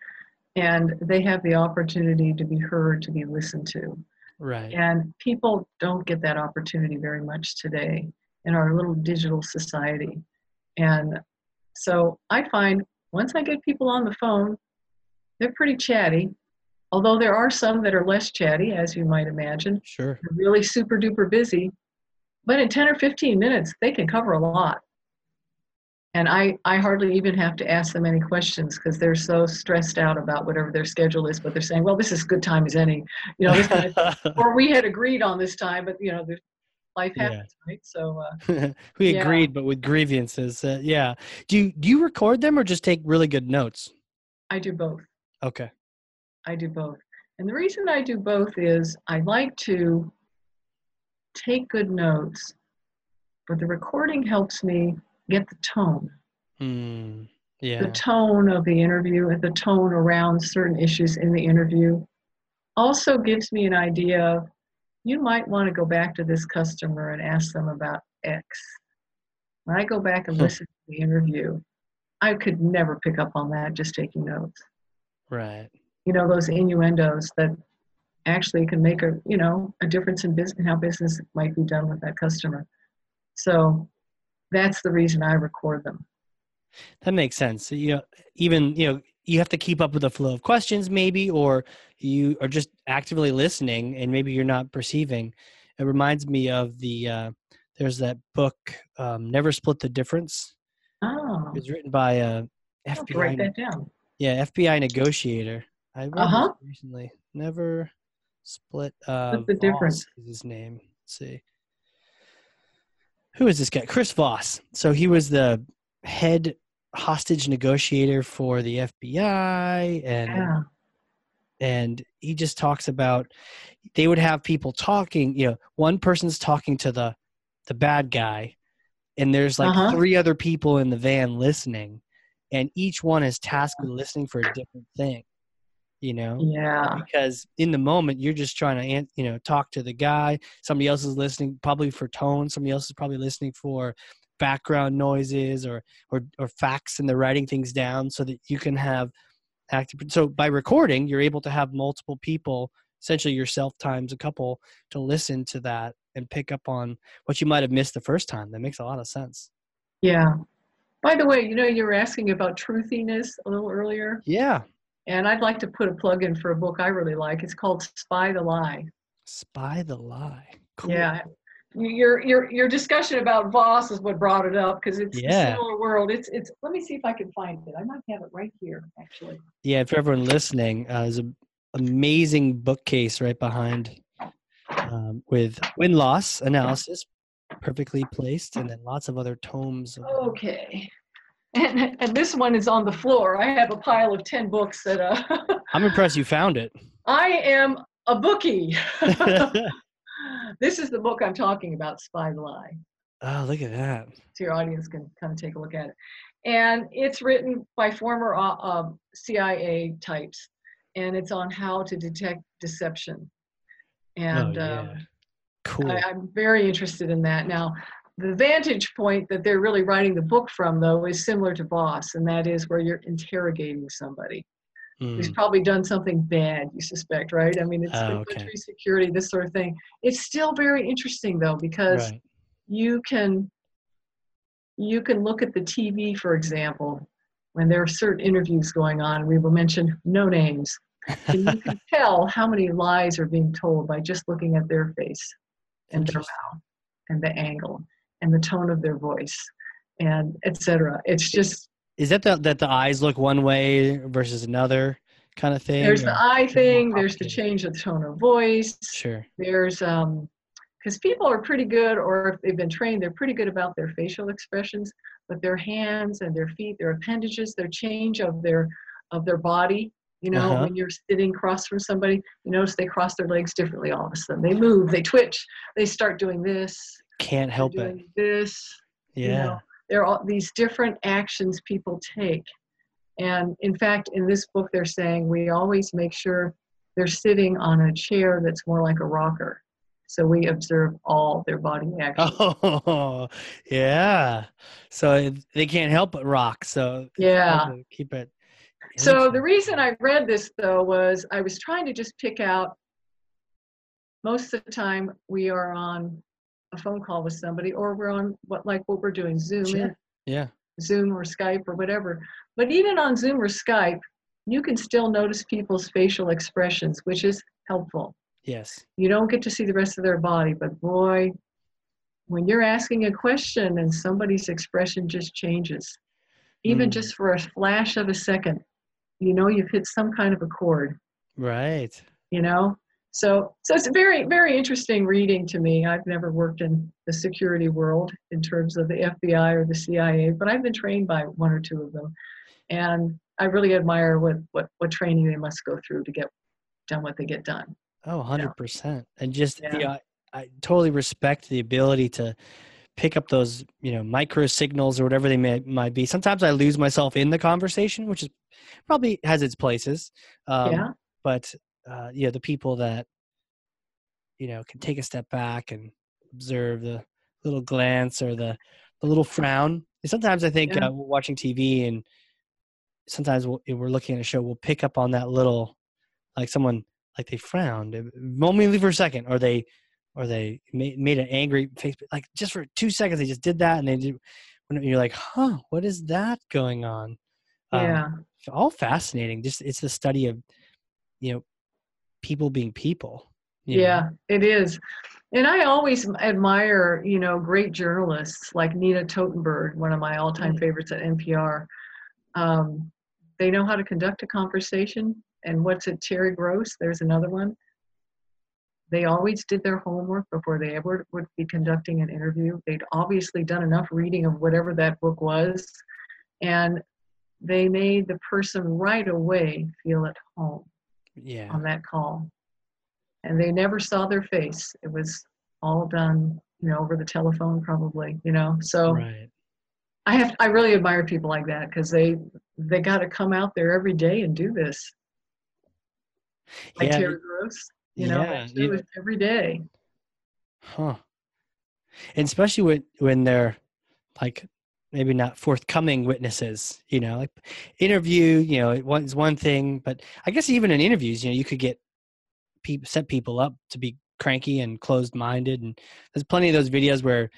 and they have the opportunity to be heard, to be listened to. right And people don't get that opportunity very much today in our little digital society. And so I find once I get people on the phone, they're pretty chatty. Although there are some that are less chatty, as you might imagine, sure they're really super duper busy. But in 10 or 15 minutes, they can cover a lot. And I, I hardly even have to ask them any questions because they're so stressed out about whatever their schedule is. But they're saying, well, this is good time as any. You know, or we had agreed on this time, but you know, life Yeah. right? So uh, we Yeah. agreed, but with grievances. Uh, yeah. Do you do you record them or just take really good notes? I do both. Okay. I do both. And the reason I do both is I like to take good notes, but the recording helps me get the tone, Hmm. Yeah. The tone of the interview and the tone around certain issues in the interview. Also gives me an idea of you might want to go back to this customer and ask them about X. When I go back and Hmm. listen to the interview, I could never pick up on that just taking notes. Right. you know those innuendos that actually can make a you know a difference in business how business might be done with that customer so that's the reason i record them That makes sense. You know, even you know, you have to keep up with the flow of questions, maybe, or you are just actively listening, and maybe you're not perceiving. It reminds me of the uh, there's that book, um, "Never Split the Difference." oh It was written by a have to FBI, write that down yeah, FBI negotiator. I read Uh-huh. recently. Never split. Uh, What's the difference? Is his name? Let's see. Who is this guy? Chris Voss. So he was the head hostage negotiator for the FBI, and yeah and he just talks about they would have people talking. You know, one person's talking to the the bad guy, and there's like Uh-huh. three other people in the van listening, and each one is tasked with listening for a different thing. You know, yeah because in the moment you're just trying to you know talk to the guy somebody else is listening probably for tone somebody else is probably listening for background noises or or, or facts and they're writing things down so that you can have active so by recording you're able to have multiple people essentially yourself times a couple to listen to that and pick up on what you might have missed the first time. That makes a lot of sense. Yeah. By the way you know you were asking about truthiness a little earlier? Yeah. And i'd like to put a plug in for a book i really like. It's called spy the lie. Spy the lie. Cool. Yeah, your your your discussion about Voss is what brought it up because it's Yeah. a similar world. It's it's. Let me see if I can find it. I might have it right here actually. yeah for everyone listening uh, there's an amazing bookcase right behind um, with win loss analysis perfectly placed and then lots of other tomes of Okay. And and this one is on the floor. I have a pile of ten books that uh. i'm impressed you found it I am a bookie. this is the book I'm talking about, Spy the Lie. oh look at that so your audience can kind of take a look at it. And it's written by former uh, um, CIA types, and it's on how to detect deception. And oh, yeah. um, cool I, I'm very interested in that. Now, the vantage point that they're really writing the book from, though, is similar to Voss, and that is where you're interrogating somebody who's Mm, probably done something bad, you suspect, right? I mean, it's Oh, okay. country security, this sort of thing. It's still very interesting, though, because right you can you can look at the TV, for example, when there are certain interviews going on. We will mention no names, and you can tell how many lies are being told by just looking at their face and their mouth and the angle and the tone of their voice and etc. It's just is that the that the eyes look one way versus another kind of thing there's or- the eye thing, there's the change of tone of voice, sure. There's um because people are pretty good or if they've been trained they're pretty good about their facial expressions but their hands and their feet their appendages their change of their of their body you know Uh-huh. when you're sitting across from somebody you notice they cross their legs differently all of a sudden. They move they twitch they start doing this can't help it. this yeah. you know, there are all these different actions people take. And in fact in this book they're saying we always make sure they're sitting on a chair that's more like a rocker. So we observe all their body actions. Oh yeah. So they can't help but rock so Yeah. keep it so the reason i read this though was i was trying to just pick out most of the time we are on a phone call with somebody or we're on what like what we're doing zoom in Sure. yeah Zoom or Skype or whatever. But even on Zoom or Skype, you can still notice people's facial expressions, which is helpful. yes You don't get to see the rest of their body, but boy, when you're asking a question and somebody's expression just changes, even Mm. just for a flash of a second, you know you've hit some kind of a chord, right you know? So, so it's very, very interesting reading to me. I've never worked in the security world in terms of the FBI or the CIA, but I've been trained by one or two of them, and I really admire what what what training they must go through to get done what they get done. Oh, 100%. And just, Yeah. know, I, I totally respect the ability to pick up those, you know, micro signals or whatever they may, might be. Sometimes I lose myself in the conversation, which is probably has its places. Um, yeah, But, uh, yeah, the people that, you know, can take a step back and observe the little glance or the, the little frown. Sometimes I think Yeah. uh, we're watching TV and sometimes we'll, we're looking at a show, we'll pick up on that little, like someone like they frowned uh, momentarily for a second, or they, or they made, made an angry face, like just for two seconds they just did that, and they did. When you're like, huh, what is that going on? Um, yeah, all fascinating. Just it's the study of, you know, people being people. you know? yeah. It is, and I always admire, you know, great journalists like Nina Totenberg, one of my all-time favorites at NPR. Um, they know how to conduct a conversation. And what's it, Terry Gross? There's another one. They always did their homework before they ever would be conducting an interview. They'd obviously done enough reading of whatever that book was, and they made the person right away feel at home Yeah. on that call. And they never saw their face. It was all done, you know, over the telephone probably, you know. So Right. I have I really admire people like that because they they got to come out there every day and do this. Like Yeah. Terry Gross, you know, yeah. do it every day. Huh. And especially when when they're like maybe not forthcoming witnesses, you know, like interview, you know, it was one thing, but I guess even in interviews, you know, you could get people set people up to be cranky and closed minded and there's plenty of those videos where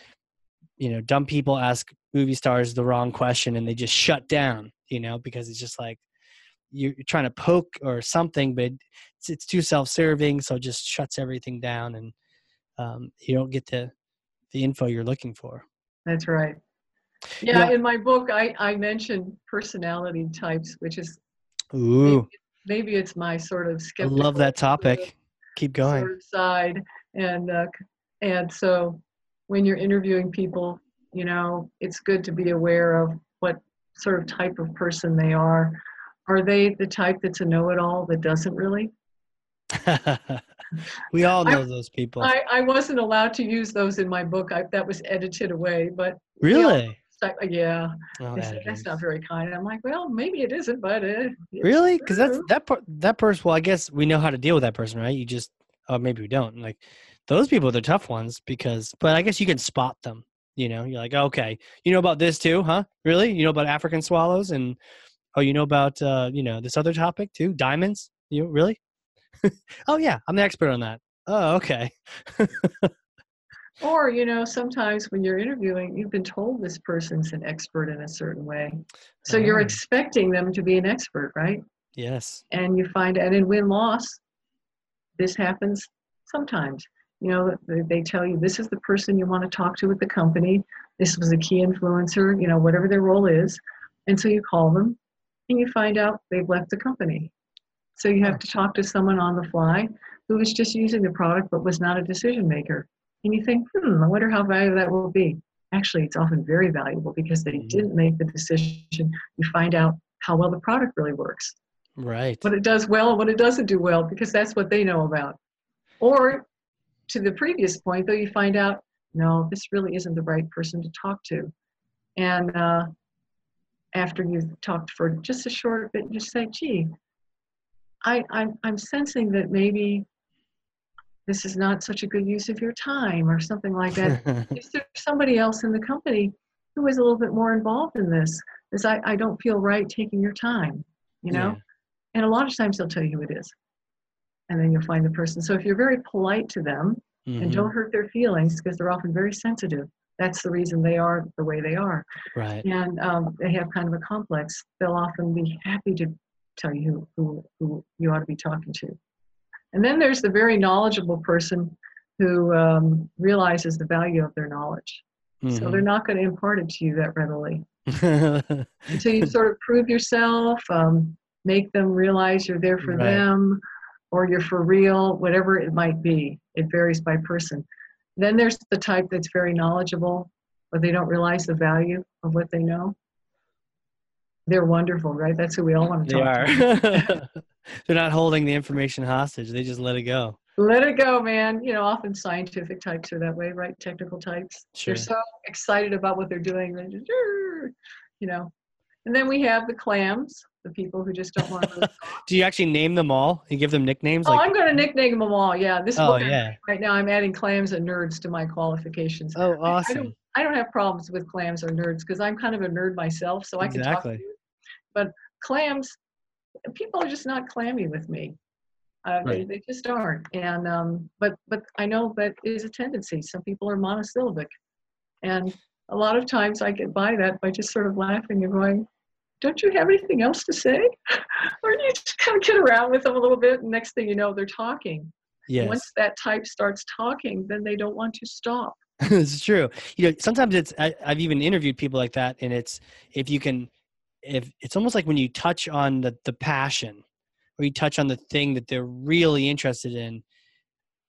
you know dumb people ask movie stars the wrong question and they just shut down you know because it's just like you're trying to poke or something but it's, it's too self-serving so it just shuts everything down and um, you don't get the the info you're looking for That's right. Yeah, Yeah. in my book, I, I mentioned personality types, which is ooh maybe it's my sort of i love that topic keep going sort of side, and uh, and so when you're interviewing people, you know, it's good to be aware of what sort of type of person they are. Are they the type that's a know-it-all that doesn't really? we all I- know those people I, I wasn't allowed to use those in my book. I, that was edited away, but really so- yeah, Oh, said, that's not very kind. I'm like, well, maybe it isn't, but it, Really? Because that's that part. That person. Well, I guess we know how to deal with that person, right? You just, oh, maybe we don't. Like those people are the tough ones because, but I guess you can spot them. You know, you're like, okay, you know about this too, huh? Really? You know about African swallows and oh, you know about uh, you know this other topic too, diamonds. You really? oh yeah, I'm the expert on that. Oh, okay. Or, you know, sometimes when you're interviewing, you've been told this person's an expert in a certain way. So you're Oh. expecting them to be an expert, right? Yes. And you find, and in win loss, this happens sometimes. You know, they, they tell you this is the person you want to talk to at the company. This was a key influencer, you know, whatever their role is. And so you call them and you find out they've left the company. So you have to talk to someone on the fly who was just using the product but was not a decision maker. And you think, hmm, I wonder how valuable that will be. Actually, it's often very valuable because they Mhm. didn't make the decision. You find out how well the product really works, Right. what it does well, and what it doesn't do well, because that's what they know about. Or to the previous point, though, you find out, no, this really isn't the right person to talk to. And uh, after you've talked for just a short bit, you say, gee, I, I'm, I'm sensing that maybe this is not such a good use of your time or something like that. Is there somebody else in the company who is a little bit more involved in this? is I, I don't feel right taking your time, you know? Yeah. And a lot of times they'll tell you who it is. And then you'll find the person. So if you're very polite to them and Mhm. don't hurt their feelings, because they're often very sensitive, that's the reason they are the way they are. Right. And um, they have kind of a complex. They'll often be happy to tell you who, who, who you ought to be talking to. And then there's the very knowledgeable person who um, realizes the value of their knowledge. So they're not going to impart it to you that readily. Until you sort of prove yourself, um, make them realize you're there for Right. them, or you're for real, whatever it might be. It varies by person. Then there's the type that's very knowledgeable, but they don't realize the value of what they know. They're wonderful, right? That's who we all want to They talk are. to. They're not holding the information hostage. They just let it go. Let it go, man. You know, often scientific types are that way, right? Technical types. Sure. They're so excited about what they're doing. They just, you know. And then we have the clams, the people who just don't want to. Do you actually name them all and give them nicknames? oh, like, I'm going to nickname them all. Yeah, this oh yeah. right now i'm adding clams and nerds to my qualifications Oh, I awesome. don't, I don't have problems with clams or nerds because i'm kind of a nerd myself so i can talk to Exactly. you but clams people are just not clammy with me. Uh, they, they just aren't. And um, but but i know that is a tendency. Some people are monosyllabic. And a lot of times i get by that by just sort of laughing and going don't you have anything else to say? Or you just kind of get around with them a little bit? And next thing you know they're talking. Yes. once that type starts talking, then they don't want to stop. it's true. You know, sometimes it's I, I've even interviewed people like that, and it's if you can, if it's almost like when you touch on the the passion, or you touch on the thing that they're really interested in,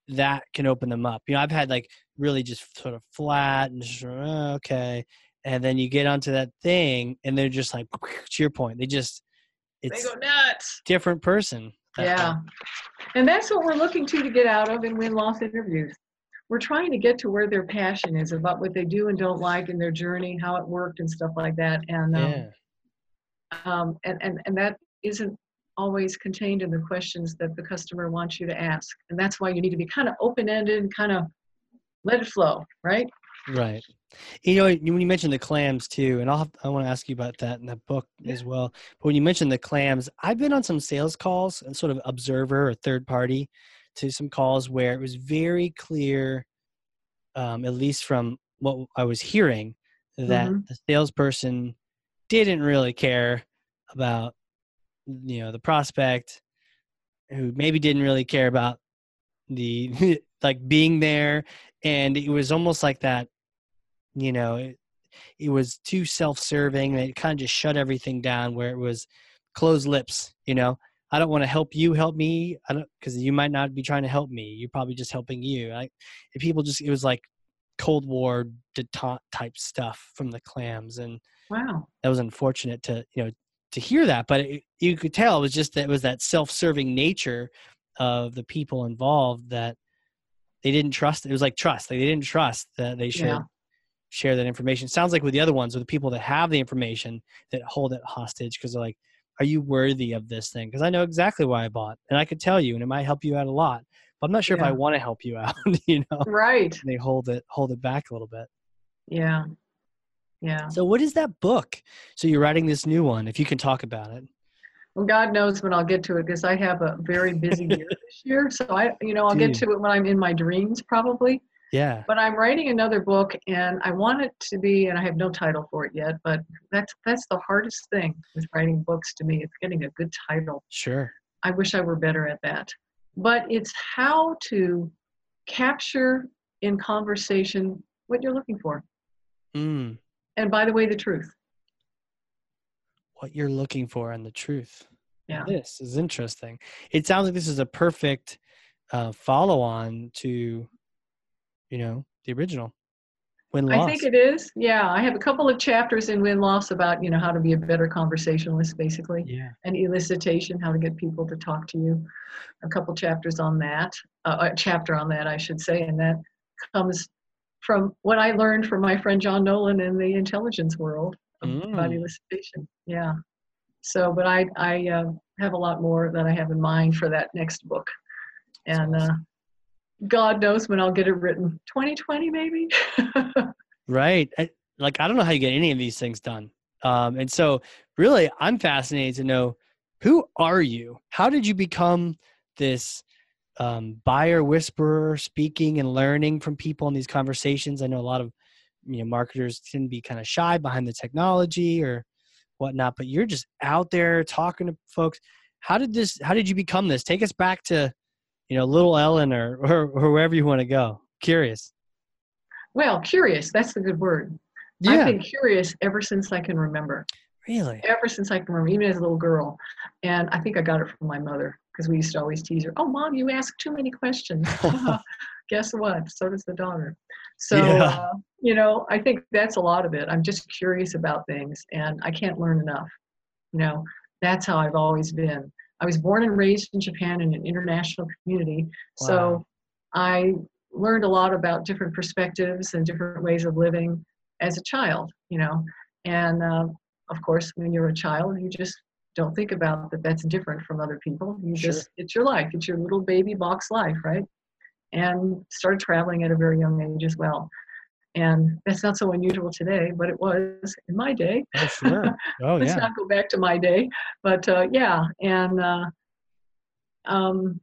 that can open them up. You know, I've had like really just sort of flat and just, "Uh, okay, and then you get onto that thing, and they're just like to your point, they just it's they go nuts. different person. Yeah. And that's what we're looking to to get out of in win loss interviews. We're trying to get to where their passion is about what they do and don't like in their journey, how it worked and stuff like that. And um, yeah. Um, and, and and that isn't always contained in the questions that the customer wants you to ask. And that's why you need to be kind of open ended and kind of let it flow, right? Right. You know, when you mentioned the clams too, and I'll have, I want to ask you about that in the book as well. But when you mentioned the clams, I've been on some sales calls and sort of observer or third party to some calls where it was very clear, um, at least from what I was hearing, that Mhm. the salesperson didn't really care about you know the prospect, who maybe didn't really care about the like being there, and it was almost like that you know it, it was too self-serving and it kind of just shut everything down where it was closed lips you know? I don't want to help you help me. I don't because you might not be trying to help me. You're probably just helping you. And people just it was like cold war detente type stuff from the clams. And Wow. that was unfortunate to you know to hear that but it, you could tell it was just that it was that self-serving nature of the people involved that they didn't trust it was like trust like they didn't trust that they should Yeah. share that information sounds like with the other ones with the people that have the information that hold it hostage because they're like are you worthy of this thing because i know exactly why i bought and i could tell you and it might help you out a lot but i'm not sure if i want to help you out you know Right. they hold it hold it back a little bit Yeah. Yeah. so what is that book so you're writing this new one if you can talk about it Well, God knows when I'll get to it because I have a very busy year this year. So I, you know, I'll get to it when I'm in my dreams probably. yeah But I'm writing another book, and I want it to be, and I have no title for it yet. But that's that's the hardest thing with writing books to me. It's getting a good title. sure I wish I were better at that. But it's how to capture in conversation what you're looking for, mm, and by the way, the truth. what you're looking for and the truth Yeah. this is interesting it sounds like this is a perfect uh, follow-on to you know the original win loss I think it is. Yeah, I have a couple of chapters in Win Loss about you know how to be a better conversationalist, basically, yeah and elicitation, how to get people to talk to you. A couple chapters on that, uh, a chapter on that, I should say, and that comes from what I learned from my friend John Nolan in the intelligence world about Mm. elicitation. Yeah. So, but I I uh, have a lot more that I have in mind for that next book, and uh, God knows when I'll get it written. 2020 maybe. right I, like i don't know how you get any of these things done um, and so really i'm fascinated to know who are you how did you become this um, buyer whisperer speaking and learning from people in these conversations i know a lot of you know marketers can be kind of shy behind the technology or whatnot but you're just out there talking to folks how did this how did you become this take us back to you know little ellen or or, or wherever you want to go curious Well, curious, that's the good word. Yeah. I've been curious ever since I can remember. Really? Ever since I can remember, even as a little girl. And I think I got it from my mother because we used to always tease her, Oh, mom, you ask too many questions. Guess what? So does the daughter. So, Yeah. uh, you know, I think that's a lot of it. I'm just curious about things and I can't learn enough. You know, that's how I've always been. I was born and raised in Japan in an international community. So I learned a lot about different perspectives and different ways of living as a child, you know. And uh, of course, when you're a child, you just don't think about that that's different from other people. You Sure. just, it's your life, it's your little baby box life, right? And started traveling at a very young age as well. And that's not so unusual today, but it was in my day. Oh, sure. Oh, Let's yeah. not go back to my day, but uh, yeah. And uh, um,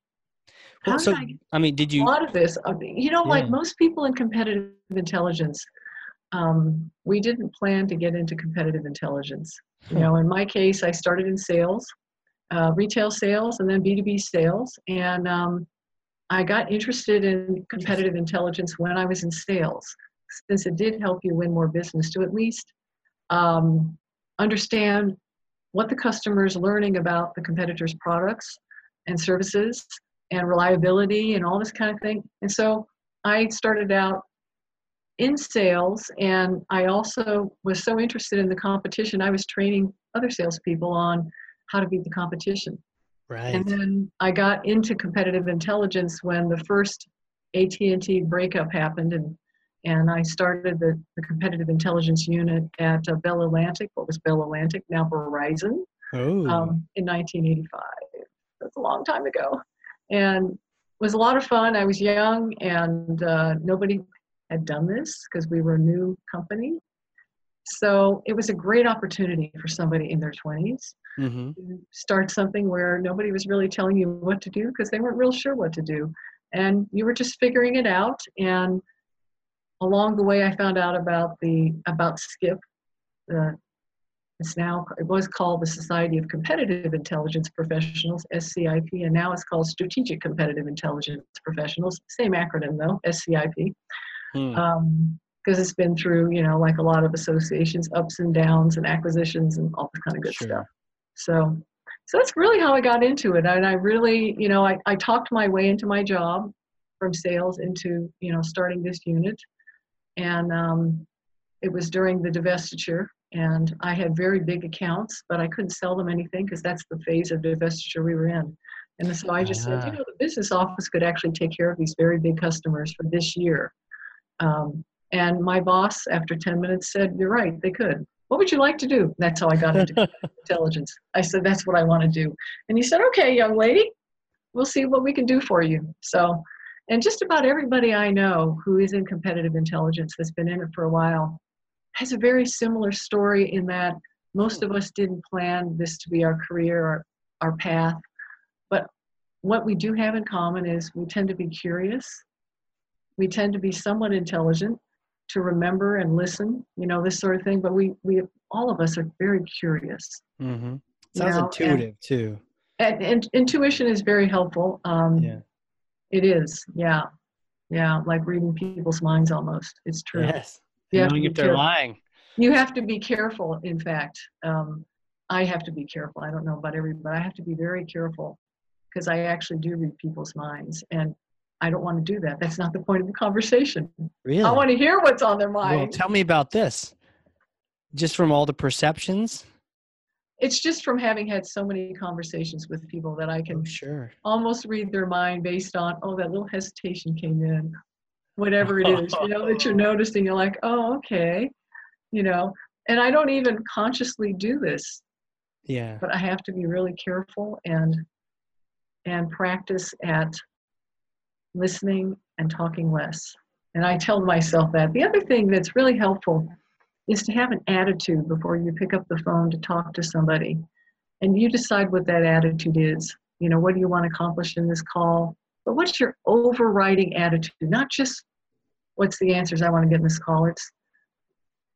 Well, so, I I mean, did you a lot of this uh, you know like most people in competitive intelligence um, we didn't plan to get into competitive intelligence you know in my case i started in sales uh, retail sales and then b2b sales and um, i got interested in competitive intelligence when i was in sales since it did help you win more business to at least um, understand what the customer is learning about the competitor's products and services and reliability and all this kind of thing. And so I started out in sales, and I also was so interested in the competition. I was training other salespeople on how to beat the competition. Right. And then I got into competitive intelligence when the first AT&T breakup happened, and and I started the, the competitive intelligence unit at uh, Bell Atlantic, what was Bell Atlantic, now Verizon Oh. um, in 1985. That's a long time ago, and it was a lot of fun. I was young, and uh, nobody had done this because we were a new company. So it was a great opportunity for somebody in their 20s hmm to start something where nobody was really telling you what to do because they weren't real sure what to do, and you were just figuring it out. And along the way, I found out about the about SCIP. Uh, it's now it was called the Society of Competitive Intelligence Professionals (SCIP), and now it's called Strategic Competitive Intelligence Professionals. Same acronym though, SCIP, Hmm. because it's been through you know like a lot of associations, ups and downs, and acquisitions, and all this kind of good Sure. stuff. So, so that's really how I got into it, and I really you know I I talked my way into my job from sales into you know starting this unit, and um, it was during the divestiture and i had very big accounts but i couldn't sell them anything because that's the phase of divestiture we were in and so i just said you Ah. know the business office could actually take care of these very big customers for this year um, and my boss after 10 minutes said you're right they could. What would you like to do? That's how i got into intelligence. I said that's what i want to do. And he said okay young lady we'll see what we can do for you. So and just about everybody i know who is in competitive intelligence that's been in it for a while has a very similar story in that most of us didn't plan this to be our career or our path. But what we do have in common is we tend to be curious. We tend to be somewhat intelligent to remember and listen, you know, this sort of thing. But we, we all of us are very curious. Mm-hmm. Sounds know, and- intuitive too. And, and intuition is very helpful. Um, Yeah. It is, yeah. Yeah, like reading people's minds almost. It's true. Yes. You Knowing if they're careful. lying. you have to be careful in fact um, i have to be careful i don't know about everybody but i have to be very careful because i actually do read people's minds and i don't want to do that that's not the point of the conversation Really? i want to hear what's on their well, mind tell me about this. Just from all the perceptions. it's just from having had so many conversations with people that i can Oh, sure. almost read their mind based on oh that little hesitation came in whatever it is you know that you're noticing you're like oh okay you know and i don't even consciously do this Yeah. but I have to be really careful and and practice at listening and talking less. And I tell myself that. The other thing that's really helpful is to have an attitude before you pick up the phone to talk to somebody. And you decide what that attitude is. You know, what do you want to accomplish in this call? But what's your overriding attitude? Not just what's the answers I want to get in this call. It's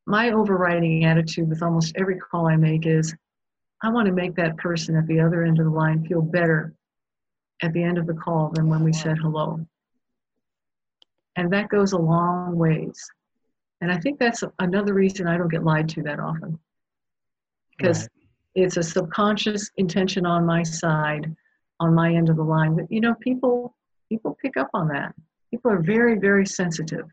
my overriding attitude with almost every call I make is I want to make that person at the other end of the line feel better at the end of the call than when we said hello. And that goes a long ways. And I think that's another reason I don't get lied to that often. because Right. it's a subconscious intention on my side, on my end of the line. But you know, people people pick up on that. People are very very sensitive.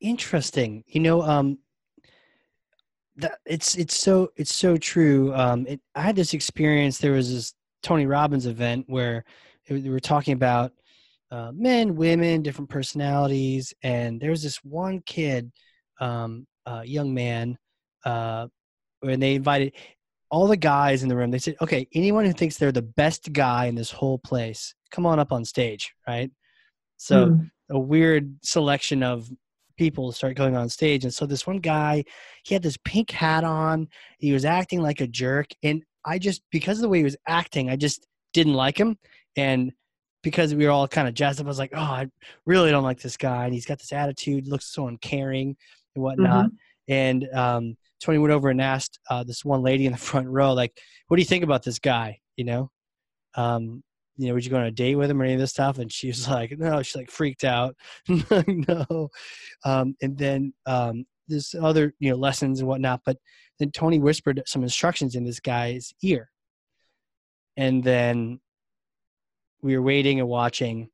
Interesting. You know, um, that it's it's so it's so true. Um, it, I had this experience. There was this Tony Robbins event where it- we were talking about uh, men, women, different personalities, and there was this one kid, um, uh, young man, uh, when they invited all the guys in the room. They said, "Okay, anyone who thinks they're the best guy in this whole place, come on up on stage." Right. So Mm. a weird selection of people start going on stage and so this one guy he had this pink hat on he was acting like a jerk and i just because of the way he was acting i just didn't like him and because we were all kind of jazzed up i was like oh i really don't like this guy and he's got this attitude looks so uncaring and whatnot and um, tony went over and asked uh, this one lady in the front row like what do you think about this guy you know um, you know, would you go on a date with him or any of this stuff? And she was like, no, she like freaked out. no. Um, and then um, this other, you know, lessons and whatnot. But then Tony whispered some instructions in this guy's ear. And then we were waiting and watching.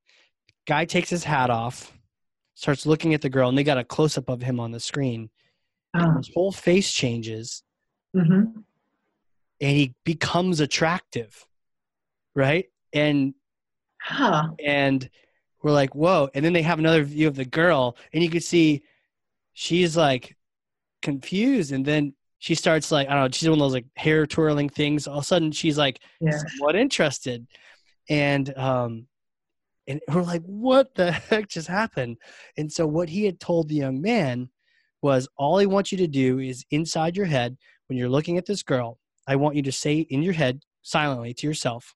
Guy takes his hat off, starts looking at the girl, and they got a close up of him on the screen. Ah, his whole face changes mhm. and he becomes attractive. Right. And Huh. and we're like, whoa. And then they have another view of the girl, and you can see she's like confused. And then she starts like, I don't know, she's of those like hair twirling things. All of a sudden, she's like Yes. somewhat interested. And, um, and we're like, what the heck just happened? And so, what he had told the young man was all I want you to do is inside your head, when you're looking at this girl, I want you to say in your head silently to yourself,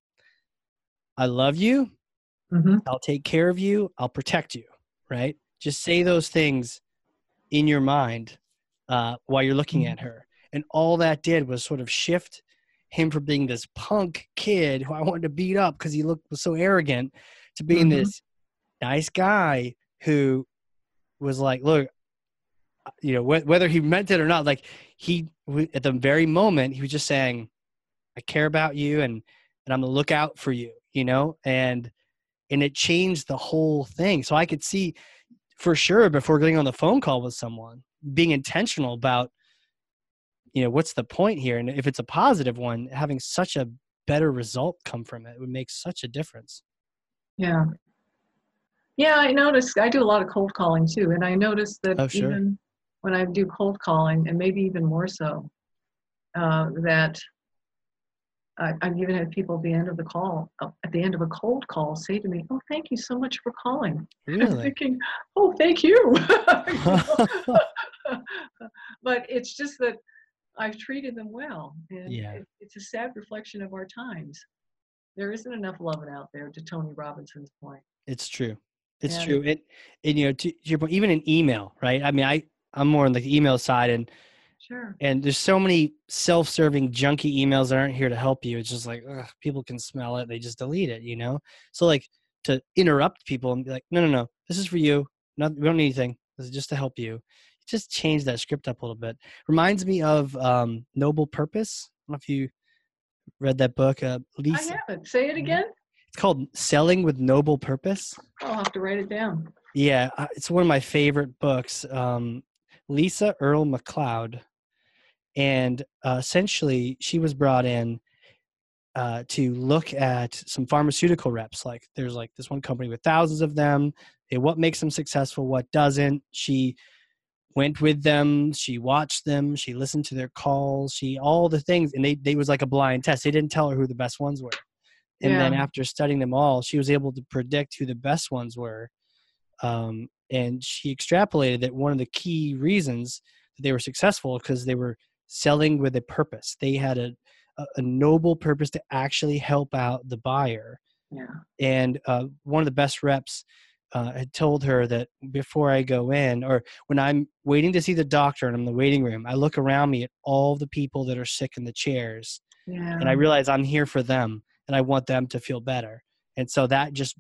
I love you. hmm I'll take care of you. I'll protect you. Right? Just say those things in your mind uh, while you're looking at her. And all that did was sort of shift him from being this punk kid who I wanted to beat up because he looked was so arrogant to being Mhm. this nice guy who was like, look, you know, wh- whether he meant it or not, like he w- at the very moment he was just saying, I care about you and and I'm gonna look out for you, you know, and and it changed the whole thing. So I could see for sure before getting on the phone call with someone, being intentional about, you know, what's the point here, and if it's a positive one, having such a better result come from it would make such a difference. Yeah. Yeah, I noticed. I do a lot of cold calling too, and I noticed that Oh, sure. even when I do cold calling, and maybe even more so, uh, that I, I've even had people at the end of the call, uh, at the end of a cold call, say to me, "Oh, thank you so much for calling." I'm Really? thinking, "Oh, thank you." but it's just that I've treated them well, and Yeah. it, it's a sad reflection of our times. There isn't enough loving out there, to Tony Robinson's point. It's true. It's Yeah. true. It, and you know, to, to your point, even an email, right? I mean, I I'm more on the email side, and Sure. and there's so many self-serving junky emails that aren't here to help you. It's just like ugh, people can smell it, they just delete it, you know. So like to interrupt people and be like, no, no, no, this is for you. Not, we don't need anything. This is just to help you. Just change that script up a little bit. Reminds me of um, Noble Purpose. I don't know if you read that book. Uh, I Lisa, haven't. Say it again. it's called Selling with Noble Purpose. I'll have to write it down. Yeah, uh, it's one of my favorite books. Um, Lisa Earle McLeod, and uh, essentially she was brought in uh, to look at some pharmaceutical reps. Like there's like this one company with thousands of them. And what makes them successful? What doesn't? She went with them. She watched them. She listened to their calls. She all the things, and they they was like a blind test. They didn't tell her who the best ones were. And then after studying them all, she was able to predict who the best ones were um, and she extrapolated that one of the key reasons that they were successful because they were selling with a purpose. They had a, a, a noble purpose to actually help out the buyer. Yeah. And uh, one of the best reps uh, had told her that before I go in, or when I'm waiting to see the doctor and I'm in the waiting room, I look around me at all the people that are sick in the chairs Yeah. and I realize I'm here for them and I want them to feel better. And so that just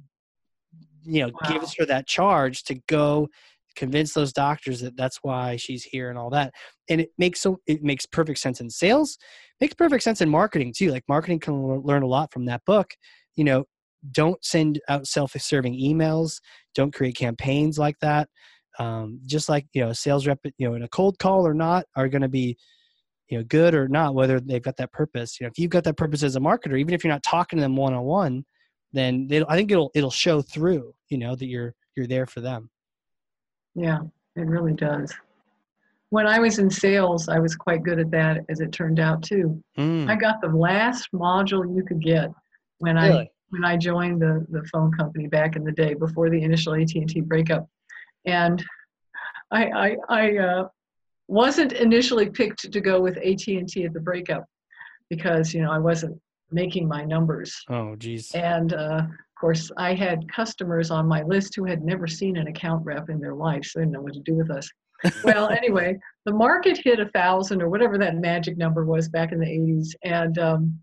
you know Wow. gives her that charge to go convince those doctors that that's why she's here and all that and it makes so it makes perfect sense in sales makes perfect sense in marketing too like marketing can learn a lot from that book you know don't send out self-serving emails don't create campaigns like that. Um, just like you know a sales rep you know in a cold call or not are going to be you know good or not whether they've got that purpose. You know if you've got that purpose as a marketer even if you're not talking to them one-on-one then i think it'll it'll show through you know that you're you're there for them. Yeah it really does. When i was in sales i was quite good at that as it turned out too. Mm, i got the last module you could get when i really? When i joined the the phone company back in the day before the initial at&t breakup. And i i, I uh, wasn't initially picked to go with AT&T at the breakup because you know I wasn't making my numbers. Oh geez. And uh, of course I had customers on my list who had never seen an account rep in their life so they didn't know what to do with us. Well anyway the market hit a thousand or whatever that magic number was back in the 80s and um,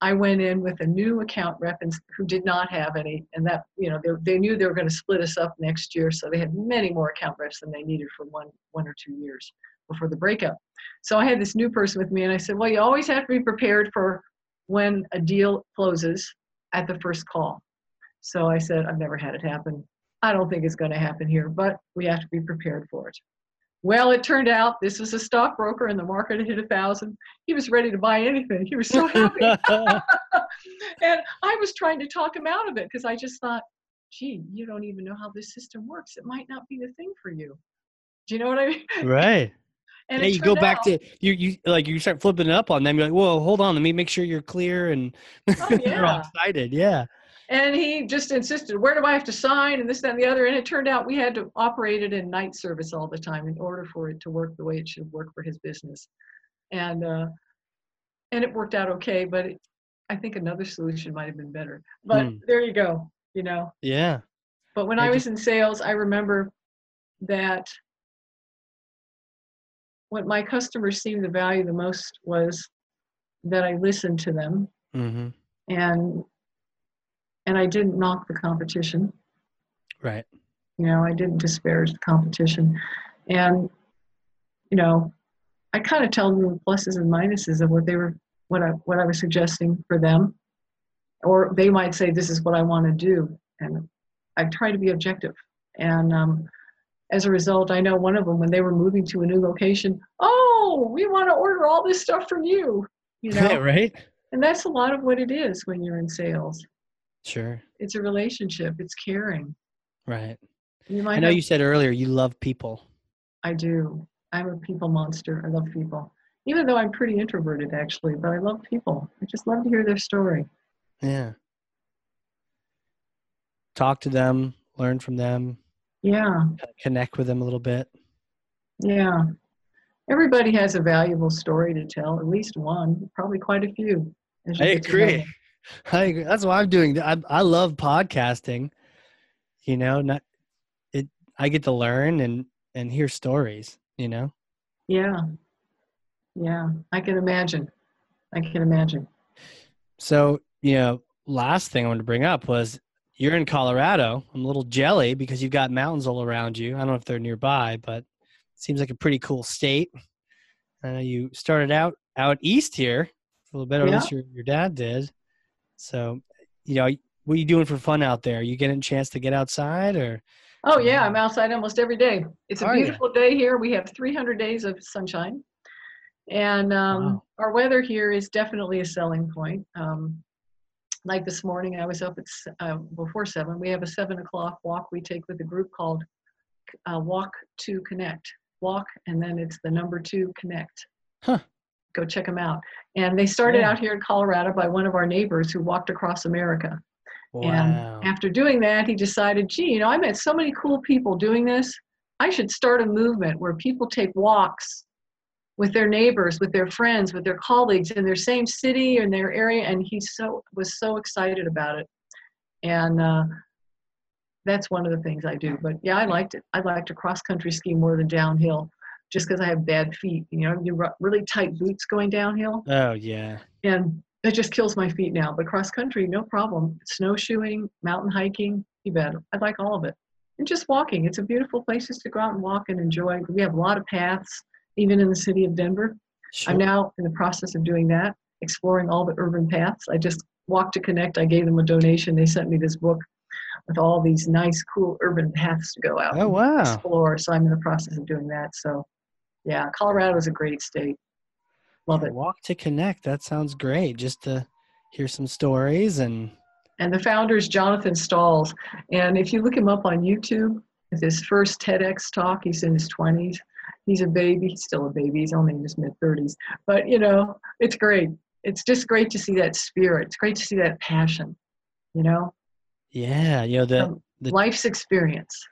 I went in with a new account rep and, who did not have any and that you know they, they knew they were going to split us up next year so they had many more account reps than they needed for one one or two years before the breakup. So I had this new person with me, and I said, Well, you always have to be prepared for when a deal closes at the first call. So I said, I've never had it happen. I don't think it's going to happen here, but we have to be prepared for it. Well, it turned out this was a stockbroker and the market had hit a thousand. He was ready to buy anything. He was so happy. and I was trying to talk him out of it because I just thought, gee, you don't even know how this system works. It might not be the thing for you. Do you know what I mean? right And yeah you go back out- to you you like you start flipping it up on them you're like whoa hold on let me make sure you're clear and Oh, they're all excited yeah And he just insisted, where do I have to sign? And this, that, and the other. And it turned out we had to operate it in night service all the time in order for it to work the way it should work for his business. And uh, and it worked out okay, but it, I think another solution might have been better. But Hmm. there you go, you know. yeah But when Yeah, I was in sales, I remember that what my customers seemed to value the most was that I listened to them mm-hmm. and and I didn't knock the competition. right You know, I didn't disparage the competition. And, you know, I kind of tell them the pluses and minuses of what they were what I what I was suggesting for them. Or they might say, This is what I want to do. And I try to be objective. And um, as a result, I know one of them when they were moving to a new location, oh, we want to order all this stuff from you. You know, yeah right and that's a lot of what it is when you're in sales. Sure It's a relationship, it's caring. right You might i know have- you said earlier you love people I do. I'm a people monster. I love people. Even though I'm pretty introverted actually, but I love people. I just love to hear their story. yeah talk to them learn from them Yeah, connect with them a little bit yeah. Everybody has a valuable story to tell, at least one, probably quite a few. I get to know agree. I agree. That's what I'm doing. I I love podcasting. You know, not it. I get to learn and and hear stories. You know. Yeah. Yeah, I can imagine. I can imagine. So you know, last thing I wanted to bring up was you're in Colorado. I'm a little jelly because you've got mountains all around you. I don't know if they're nearby, but it seems like a pretty cool state. I know you started out out east here a little bit, or at least your your dad did. So, you know, what are you doing for fun out there? you getting a chance to get outside, or Oh yeah, I'm outside almost every day. It's a Are beautiful day here. We have 300 days of sunshine, and um, Wow. our weather here is definitely a selling point. Um, like this morning, I was up at uh, before seven. We have a seven o'clock walk we take with a group called uh, Walk to Connect. Walk, and then it's the number two Connect. Huh. Go check them out. And they started Yeah. out here in Colorado by one of our neighbors who walked across America. wow, And after doing that, he decided, gee, you know, I met so many cool people doing this. I should start a movement where people take walks with their neighbors, with their friends, with their colleagues in their same city or in their area. And he so was so excited about it. And uh, that's one of the things I do. But yeah, I liked it. I like to cross country ski more than downhill, just because I have bad feet. You know, you really tight boots going downhill oh yeah, and it just kills my feet now. But cross country, no problem. Snowshoeing, mountain hiking, you bet. I like all of it. and just walking. It's a beautiful places to go out and walk and enjoy. We have a lot of paths, even in the city of Denver. Sure. I'm now in the process of doing that, exploring all the urban paths. I just walked to connect. I gave them a donation. They sent me this book with all these nice, cool urban paths to go out Oh and wow. explore. So I'm in the process of doing that. So, yeah, Colorado is a great state. Love it. Walk to connect. That sounds great. Just to hear some stories and And the founder is Jonathan Stalls. And if you look him up on YouTube, his first TEDx talk, he's in his 20s. He's a baby. He's still a baby. He's only in his mid 30s. But, you know, it's great. It's just great to see that spirit. It's great to see that passion, you know, yeah, you know the the- life's experience.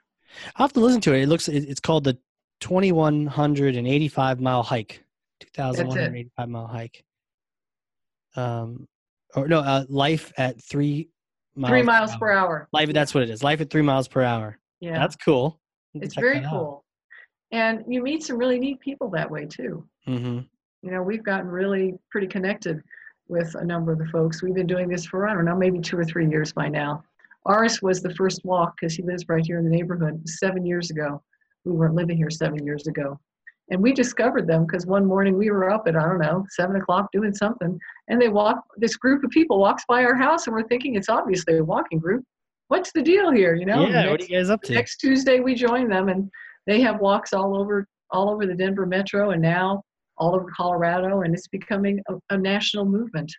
I'll have to listen to it. It looks it's called the 2185 mile hike. 2185 mile hike. Um or no, uh, life at 3 miles Three miles per hour. Life that's what it is. Life at 3 miles per hour. Yeah. That's cool. it's very cool. And you meet some really neat people that way too. Mm-hmm. you know, we've gotten really pretty connected with a number of the folks. We've been doing this for, I don't know, maybe two or three years by now. Ours was the first walk because he lives right here in the neighborhood seven years ago. We weren't living here seven years ago. And we discovered them because one morning we were up at, I don't know, seven o'clock doing something. And they walk, this group of people walks by our house and we're thinking it's obviously a walking group. What's the deal here? You know, yeah, what next- are you guys up to? next Tuesday we join them and they have walks all over all over the Denver metro and now all over Colorado and it's becoming a, a national movement.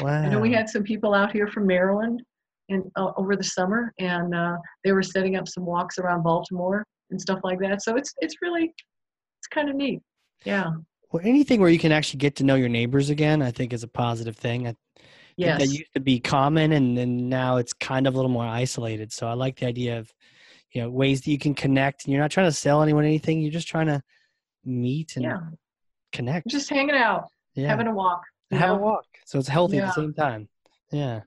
wow. I know we had some people out here from Maryland and uh, over the summer and uh, they were setting up some walks around Baltimore and stuff like that. So it's it's really it's kind of neat. Yeah. well, anything where you can actually get to know your neighbors again, I think is a positive thing. I think Yes. that used to be common and then now it's kind of a little more isolated. So I like the idea of, you know, ways that you can connect and you're not trying to sell anyone anything. You're just trying to meet and yeah. connect. Just hanging out, yeah. having a walk. have a walk. So it's healthy at the same time. Yeah.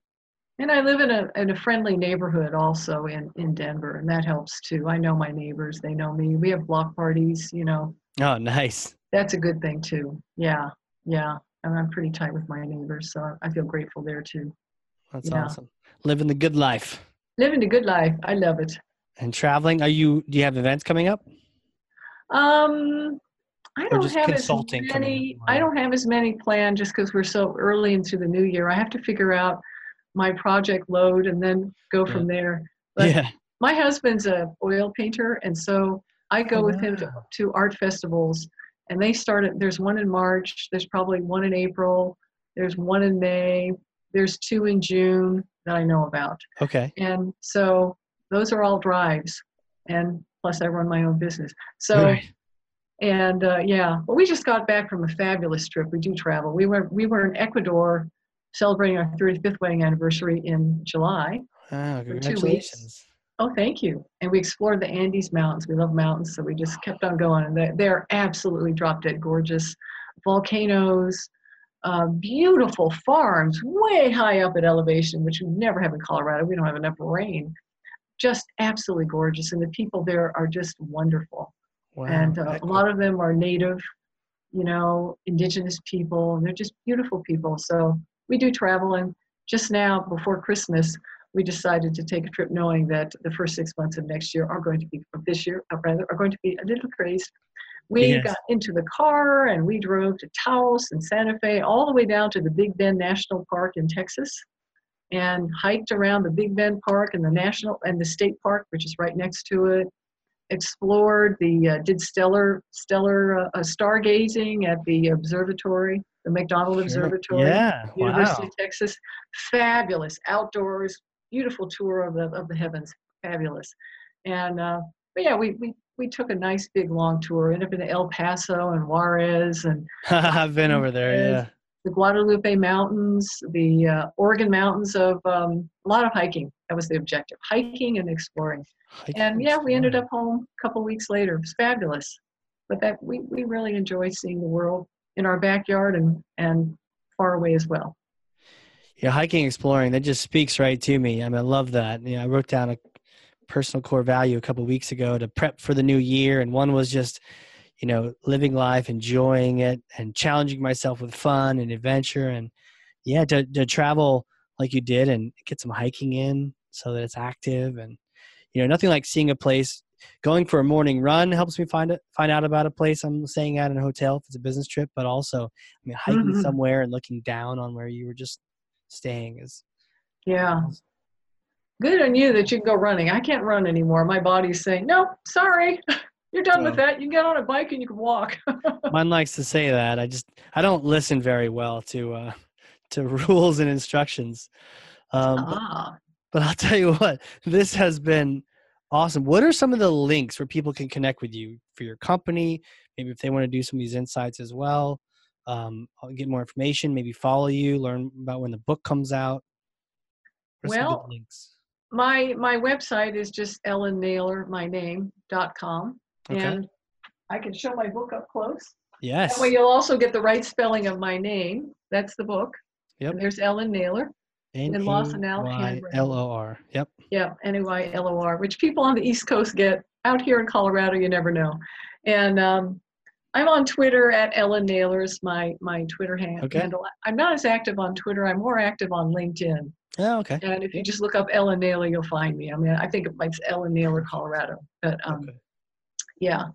And I live in a in a friendly neighborhood also in in Denver, and that helps too. I know my neighbors; they know me. We have block parties, you know. Oh, nice. That's a good thing too. Yeah, yeah. And I'm pretty tight with my neighbors, so I feel grateful there too. That's Yeah. awesome. Living the good life Living the good life. I love it. and traveling. Are you? Do you have events coming up? Um, I don't have as many. I don't have as many planned just because we're so early into the new year. I have to figure out my project load and then go Yeah. from there. But yeah. my husband's a oil painter and so i go Oh, with him to, to art festivals and they started there's one in march there's probably one in april there's one in may there's two in june that i know about Okay. and so those are all drives and plus i run my own business so Right. and uh, yeah well we just got back from a fabulous trip we do travel we were we were in ecuador celebrating our 35th wedding anniversary in july Wow, for two weeks. congratulations. Oh, thank you. And we explored the Andes Mountains. We love mountains, so we just kept on going. And they're, absolutely drop dead gorgeous. Volcanoes, uh, beautiful farms way high up at elevation, which we never have in Colorado. We don't have enough rain. Just absolutely gorgeous. And the people there are just wonderful. Wow. and uh, a lot of them are native, you know, indigenous people. And they're just beautiful people. So we do travel. And just now, before Christmas, we decided to take a trip knowing that the first six months of next year are going to be, of this year, uh, rather, are going to be a little crazy. We Yes. got into the car and we drove to Taos and Santa Fe, all the way down to the Big Bend National Park in Texas, and hiked around the Big Bend Park and the national and the state park, which is right next to it. Explored the uh, did stellar stellar uh, uh, stargazing at the observatory, the McDonald Observatory. Yeah. University Wow. of Texas. Fabulous outdoors, beautiful tour of the of the heavens. Fabulous. And uh, but yeah, we, we we took a nice big long tour. Ended up in El Paso and Juarez and I've been over there. Yeah. the Guadalupe Mountains, the uh, Organ Mountains of um, a lot of hiking. That was the objective, hiking and exploring. Hiking And yeah, we ended up home a couple weeks later. It was fabulous. But that we, we really enjoy seeing the world in our backyard and, and far away as well. Yeah, hiking, exploring, that just speaks right to me. I mean, I love that. You know, I wrote down a personal core value a couple weeks ago to prep for the new year, and one was just, you know, living life, enjoying it, and challenging myself with fun and adventure, and yeah, to to travel like you did and get some hiking in so that it's active, and you know, nothing like seeing a place. Going for a morning run helps me find it, find out about a place I'm staying at in a hotel if it's a business trip. But also, I mean, hiking Mhm. somewhere and looking down on where you were just staying is Yeah. Good on you that you can go running. I can't run anymore. My body's saying, no, sorry. You're done with that. You can get on a bike and you can walk. Mine likes to say that. I just I don't listen very well to uh, to rules and instructions. Um, but, ah. but I'll tell you what, this has been awesome. What are some of the links where people can connect with you for your company? Maybe if they want to do some of these insights as well, um, get more information. Maybe follow you, learn about when the book comes out. What are some good Well, links. My my website is just Ellen Naylor, my name, dot com. Okay. And I can show my book up close. Yes. That way you'll also get the right spelling of my name. That's the book. Yep. And there's Ellen Naylor. And Lawson Al handwriting. N-E-Y-L-O-R. Yep. Yeah, N-A-Y-L-O-R, which people on the East Coast get. Out here in Colorado, you never know. And um, I'm on Twitter at Ellen Naylor's my my Twitter hand, Okay. handle. I'm not as active on Twitter. I'm more active on LinkedIn. Oh, okay. And if you just look up Ellen Naylor, you'll find me. I mean, I think it's Ellen Naylor, Colorado. But um, okay. yeah,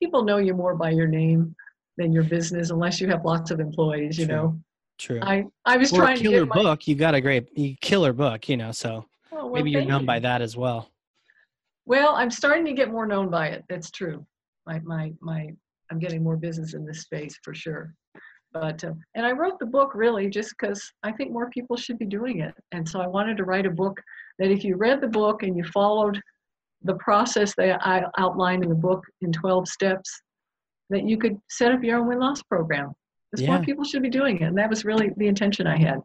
people know you more by your name than your business, unless you have lots of employees. You True. know, True. I I was trying to killer my, book. You got a great you killer book, you know, so Oh, well, maybe you're known you. by that as well. Well, I'm starting to get more known by it. That's true. My my my I'm getting more business in this space for sure. But uh, and I wrote the book really just because I think more people should be doing it. And so I wanted to write a book that if you read the book and you followed the process that I outlined in the book in 12 steps, that you could set up your own win loss program. Because Yeah. more people should be doing it. And that was really the intention I had.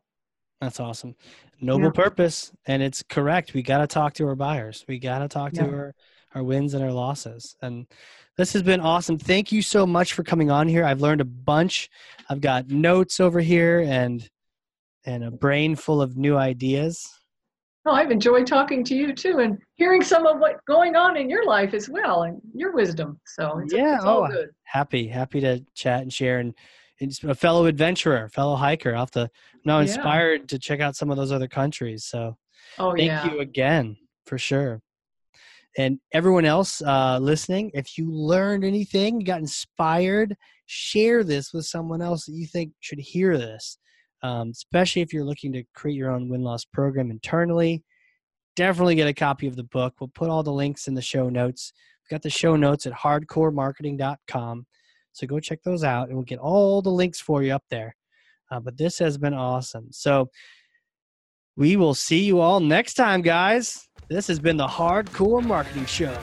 That's awesome. Noble Yeah. purpose, and it's correct. We got to talk to our buyers. We got to talk to Yeah. our our wins and our losses. And this has been awesome. Thank you so much for coming on here. I've learned a bunch. I've got notes over here and and a brain full of new ideas. Oh, I've enjoyed talking to you too and hearing some of what's going on in your life as well and your wisdom. So it's, Yeah, it's all oh, good. Happy, happy to chat and share and. A fellow adventurer, fellow hiker. I'll have to I'm now Yeah. inspired to check out some of those other countries. So Oh, Thank yeah. you again, for sure. And everyone else uh, listening, if you learned anything, got inspired, share this with someone else that you think should hear this. Um, especially if you're looking to create your own win loss program internally. Definitely get a copy of the book. We'll put all the links in the show notes. We've got the show notes at hardcorpsmarketing.com. So go check those out and we'll get all the links for you up there. Uh, but this has been awesome. So we will see you all next time, guys. This has been the Hard Corps Marketing Show.